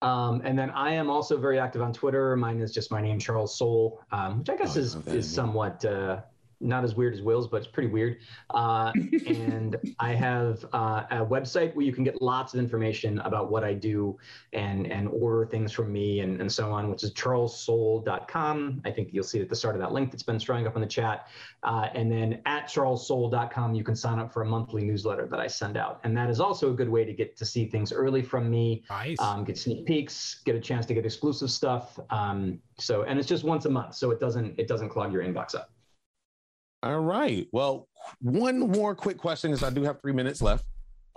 Um, and then I am also very active on Twitter. Mine is just my name, Charles Soule, um, which I guess Oh, I is love that is somewhat uh, not as weird as Will's, but it's pretty weird. Uh, and I have uh, a website where you can get lots of information about what I do and and order things from me and, and so on, which is charlessoule.com. I think you'll see at the start of that link that's been showing up in the chat. Uh, and then at charlessoule.com, you can sign up for a monthly newsletter that I send out. And that is also a good way to get to see things early from me Nice. um, get sneak peeks, get a chance to get exclusive stuff. Um, so, and it's just once a month, so it doesn't it doesn't clog your inbox up. All right. Well, one more quick question because I do have three minutes left.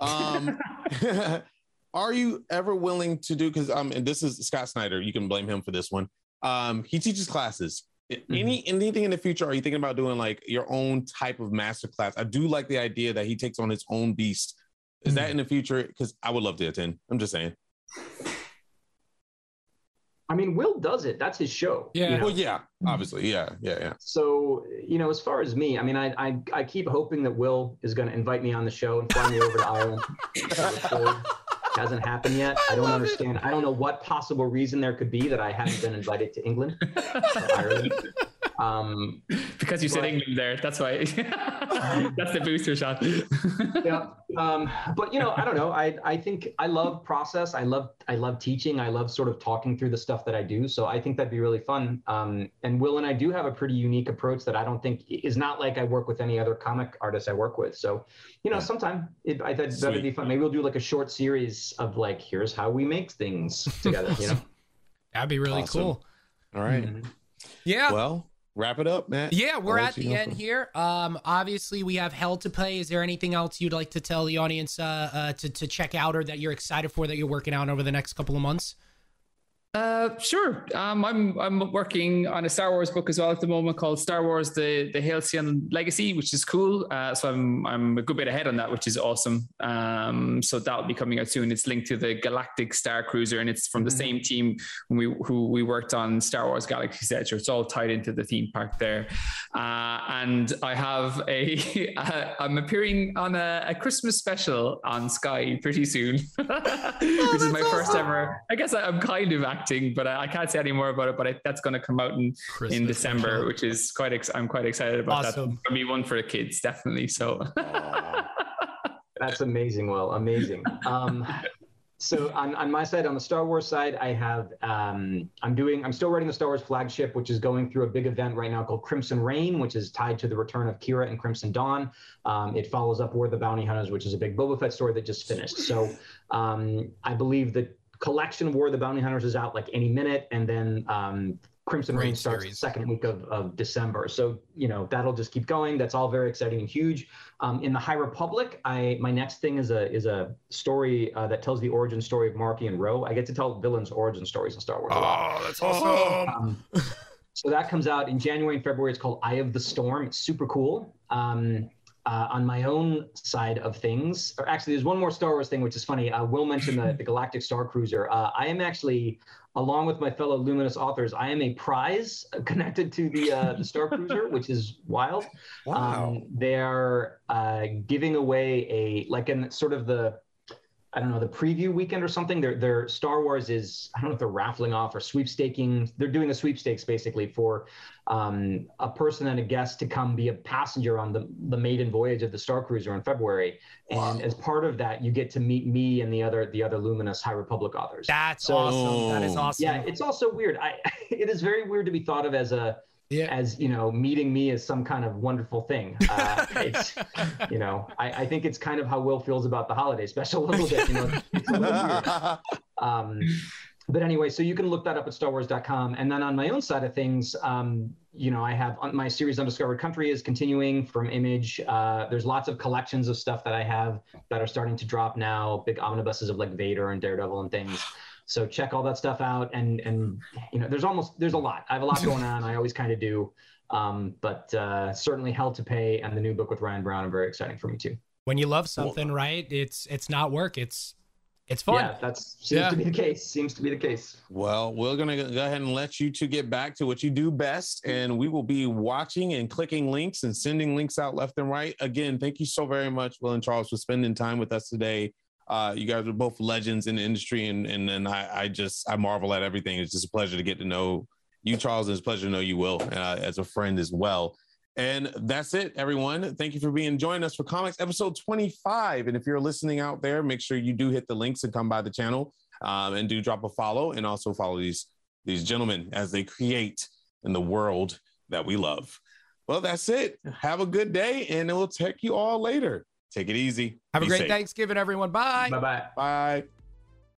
Um, are you ever willing to do? Because um, and this is Scott Snyder. You can blame him for this one. Um, he teaches classes. Any anything in the future? Are you thinking about doing like your own type of master class? I do like the idea that he takes on his own beast. Is that in the future? Because I would love to attend. I'm just saying. I mean, Will does it. That's his show. you Yeah. know? Well, yeah, obviously, yeah, yeah, yeah. So, you know, as far as me, I mean, I I, I keep hoping that Will is going to invite me on the show and fly me over to Ireland. to record. Hasn't happened yet. I don't understand. I don't know what possible reason there could be that I haven't been invited to England or Ireland. Um, because you said Right. England there. That's why. That's the booster shot. yeah. Um, but you know, I don't know. I I think I love process. I love I love teaching. I love sort of talking through the stuff that I do. So I think that'd be really fun. Um, and Will and I do have a pretty unique approach that I don't think is not like I work with any other comic artists I work with. So you know, Yeah. sometime it, I thought Sweet. that'd be fun. Maybe we'll do like a short series of like, here's how we make things together. You know. That'd be really Awesome. cool. All right. Mhm. Yeah. Well, wrap it up, Matt. Yeah, we're I'll at the end here. Um, obviously, we have Hell to play. Is there anything else you'd like to tell the audience uh, uh, to to check out or that you're excited for that you're working on over the next couple of months? Uh, sure. Um, I'm I'm working on a Star Wars book as well at the moment called Star Wars: The the Halcyon Legacy, which is cool. Uh, so I'm I'm a good bit ahead on that, which is awesome. Um, so that'll be coming out soon. It's linked to the Galactic Star Cruiser, and it's from the same team when we who we worked on Star Wars Galaxy Edge. So it's all tied into the theme park there. Uh, and I have a I'm appearing on a, a Christmas special on Sky pretty soon, which is my first ever. I guess I, I'm kind of acting, but I, I can't say any more about it. But I, that's going to come out in in December, special. which is quite. Ex- I'm quite excited about that. Awesome. It's gonna be one for the kids, definitely. So. That's amazing, Well, Amazing. Um, so on, on my side, on the Star Wars side, I have um, I'm doing I'm still writing the Star Wars flagship, which is going through a big event right now called Crimson Reign which is tied to the return of Qi'ra and Crimson Dawn. Um, it follows up War of the Bounty Hunters, which is a big Boba Fett story that just finished. So um, I believe the collection War of the Bounty Hunters is out like any minute, and then um, Crimson Great Reign starts series. the second week of, of December. So you know that'll just keep going. That's all very exciting and huge. Um, in the High Republic, I my next thing is a is a story uh, that tells the origin story of Marchion Ro. I get to tell villains' origin stories in Star Wars. a. Oh, that's awesome. Um, so that comes out in January and February. It's called Eye of the Storm. It's super cool. Um, uh, on my own side of things, or actually, there's one more Star Wars thing, which is funny. I Will mention the, the Galactic Star Cruiser. Uh, I am actually, along with my fellow Luminous authors, I am a prize connected to the uh, the Star Cruiser, which is wild. Um, they're uh, giving away a like in sort of the I don't know the preview weekend or something. Their their Star Wars is I don't know if they're raffling off or sweepstaking. They're doing a sweepstakes basically for um, a person and a guest to come be a passenger on the the maiden voyage of the Star Cruiser in February. And as part of that, you get to meet me and the other the other luminous High Republic authors. That's So- awesome. That is awesome. yeah, it's also weird. I it is very weird to be thought of as a Yeah. as you know meeting me as some kind of wonderful thing uh, it's you know I, I think it's kind of how will feels about the holiday special a little bit you know it's a little weird. um, but anyway so you can look that up at starwars.com and then on my own side of things um, you know, I have my series Undiscovered Country is continuing from Image. Uh, there's lots of collections of stuff that I have that are starting to drop now. Big omnibuses of like Vader and Daredevil and things. So check all that stuff out. And and you know, there's almost there's a lot. I have a lot going on. I always kind of do. Um, but uh, certainly Hell to Pay and the new book with Ryan Browne are very exciting for me too. When you love something, right? It's it's not work. It's it's fun. Yeah, that's seems yeah. to be the case. Seems to be the case. Well, we're gonna go ahead and let you two get back to what you do best, and we will be watching and clicking links and sending links out left and right. Again, thank you so very much, Will and Charles, for spending time with us today. Uh, you guys are both legends in the industry, and and and I, I just I marvel at everything. It's just a pleasure to get to know you, Charles, and it's a pleasure to know you, Will, uh, as a friend as well. And that's it, everyone. Thank you for being joining us for Commix episode 25. And if you're listening out there, make sure you do hit the links and come by the channel um, and do drop a follow and also follow these these gentlemen as they create in the world that we love. Well, that's it. Have a good day, and we'll check you all later. Take it easy. Have Be a great safe. Thanksgiving, everyone. Bye. Bye-bye. Bye.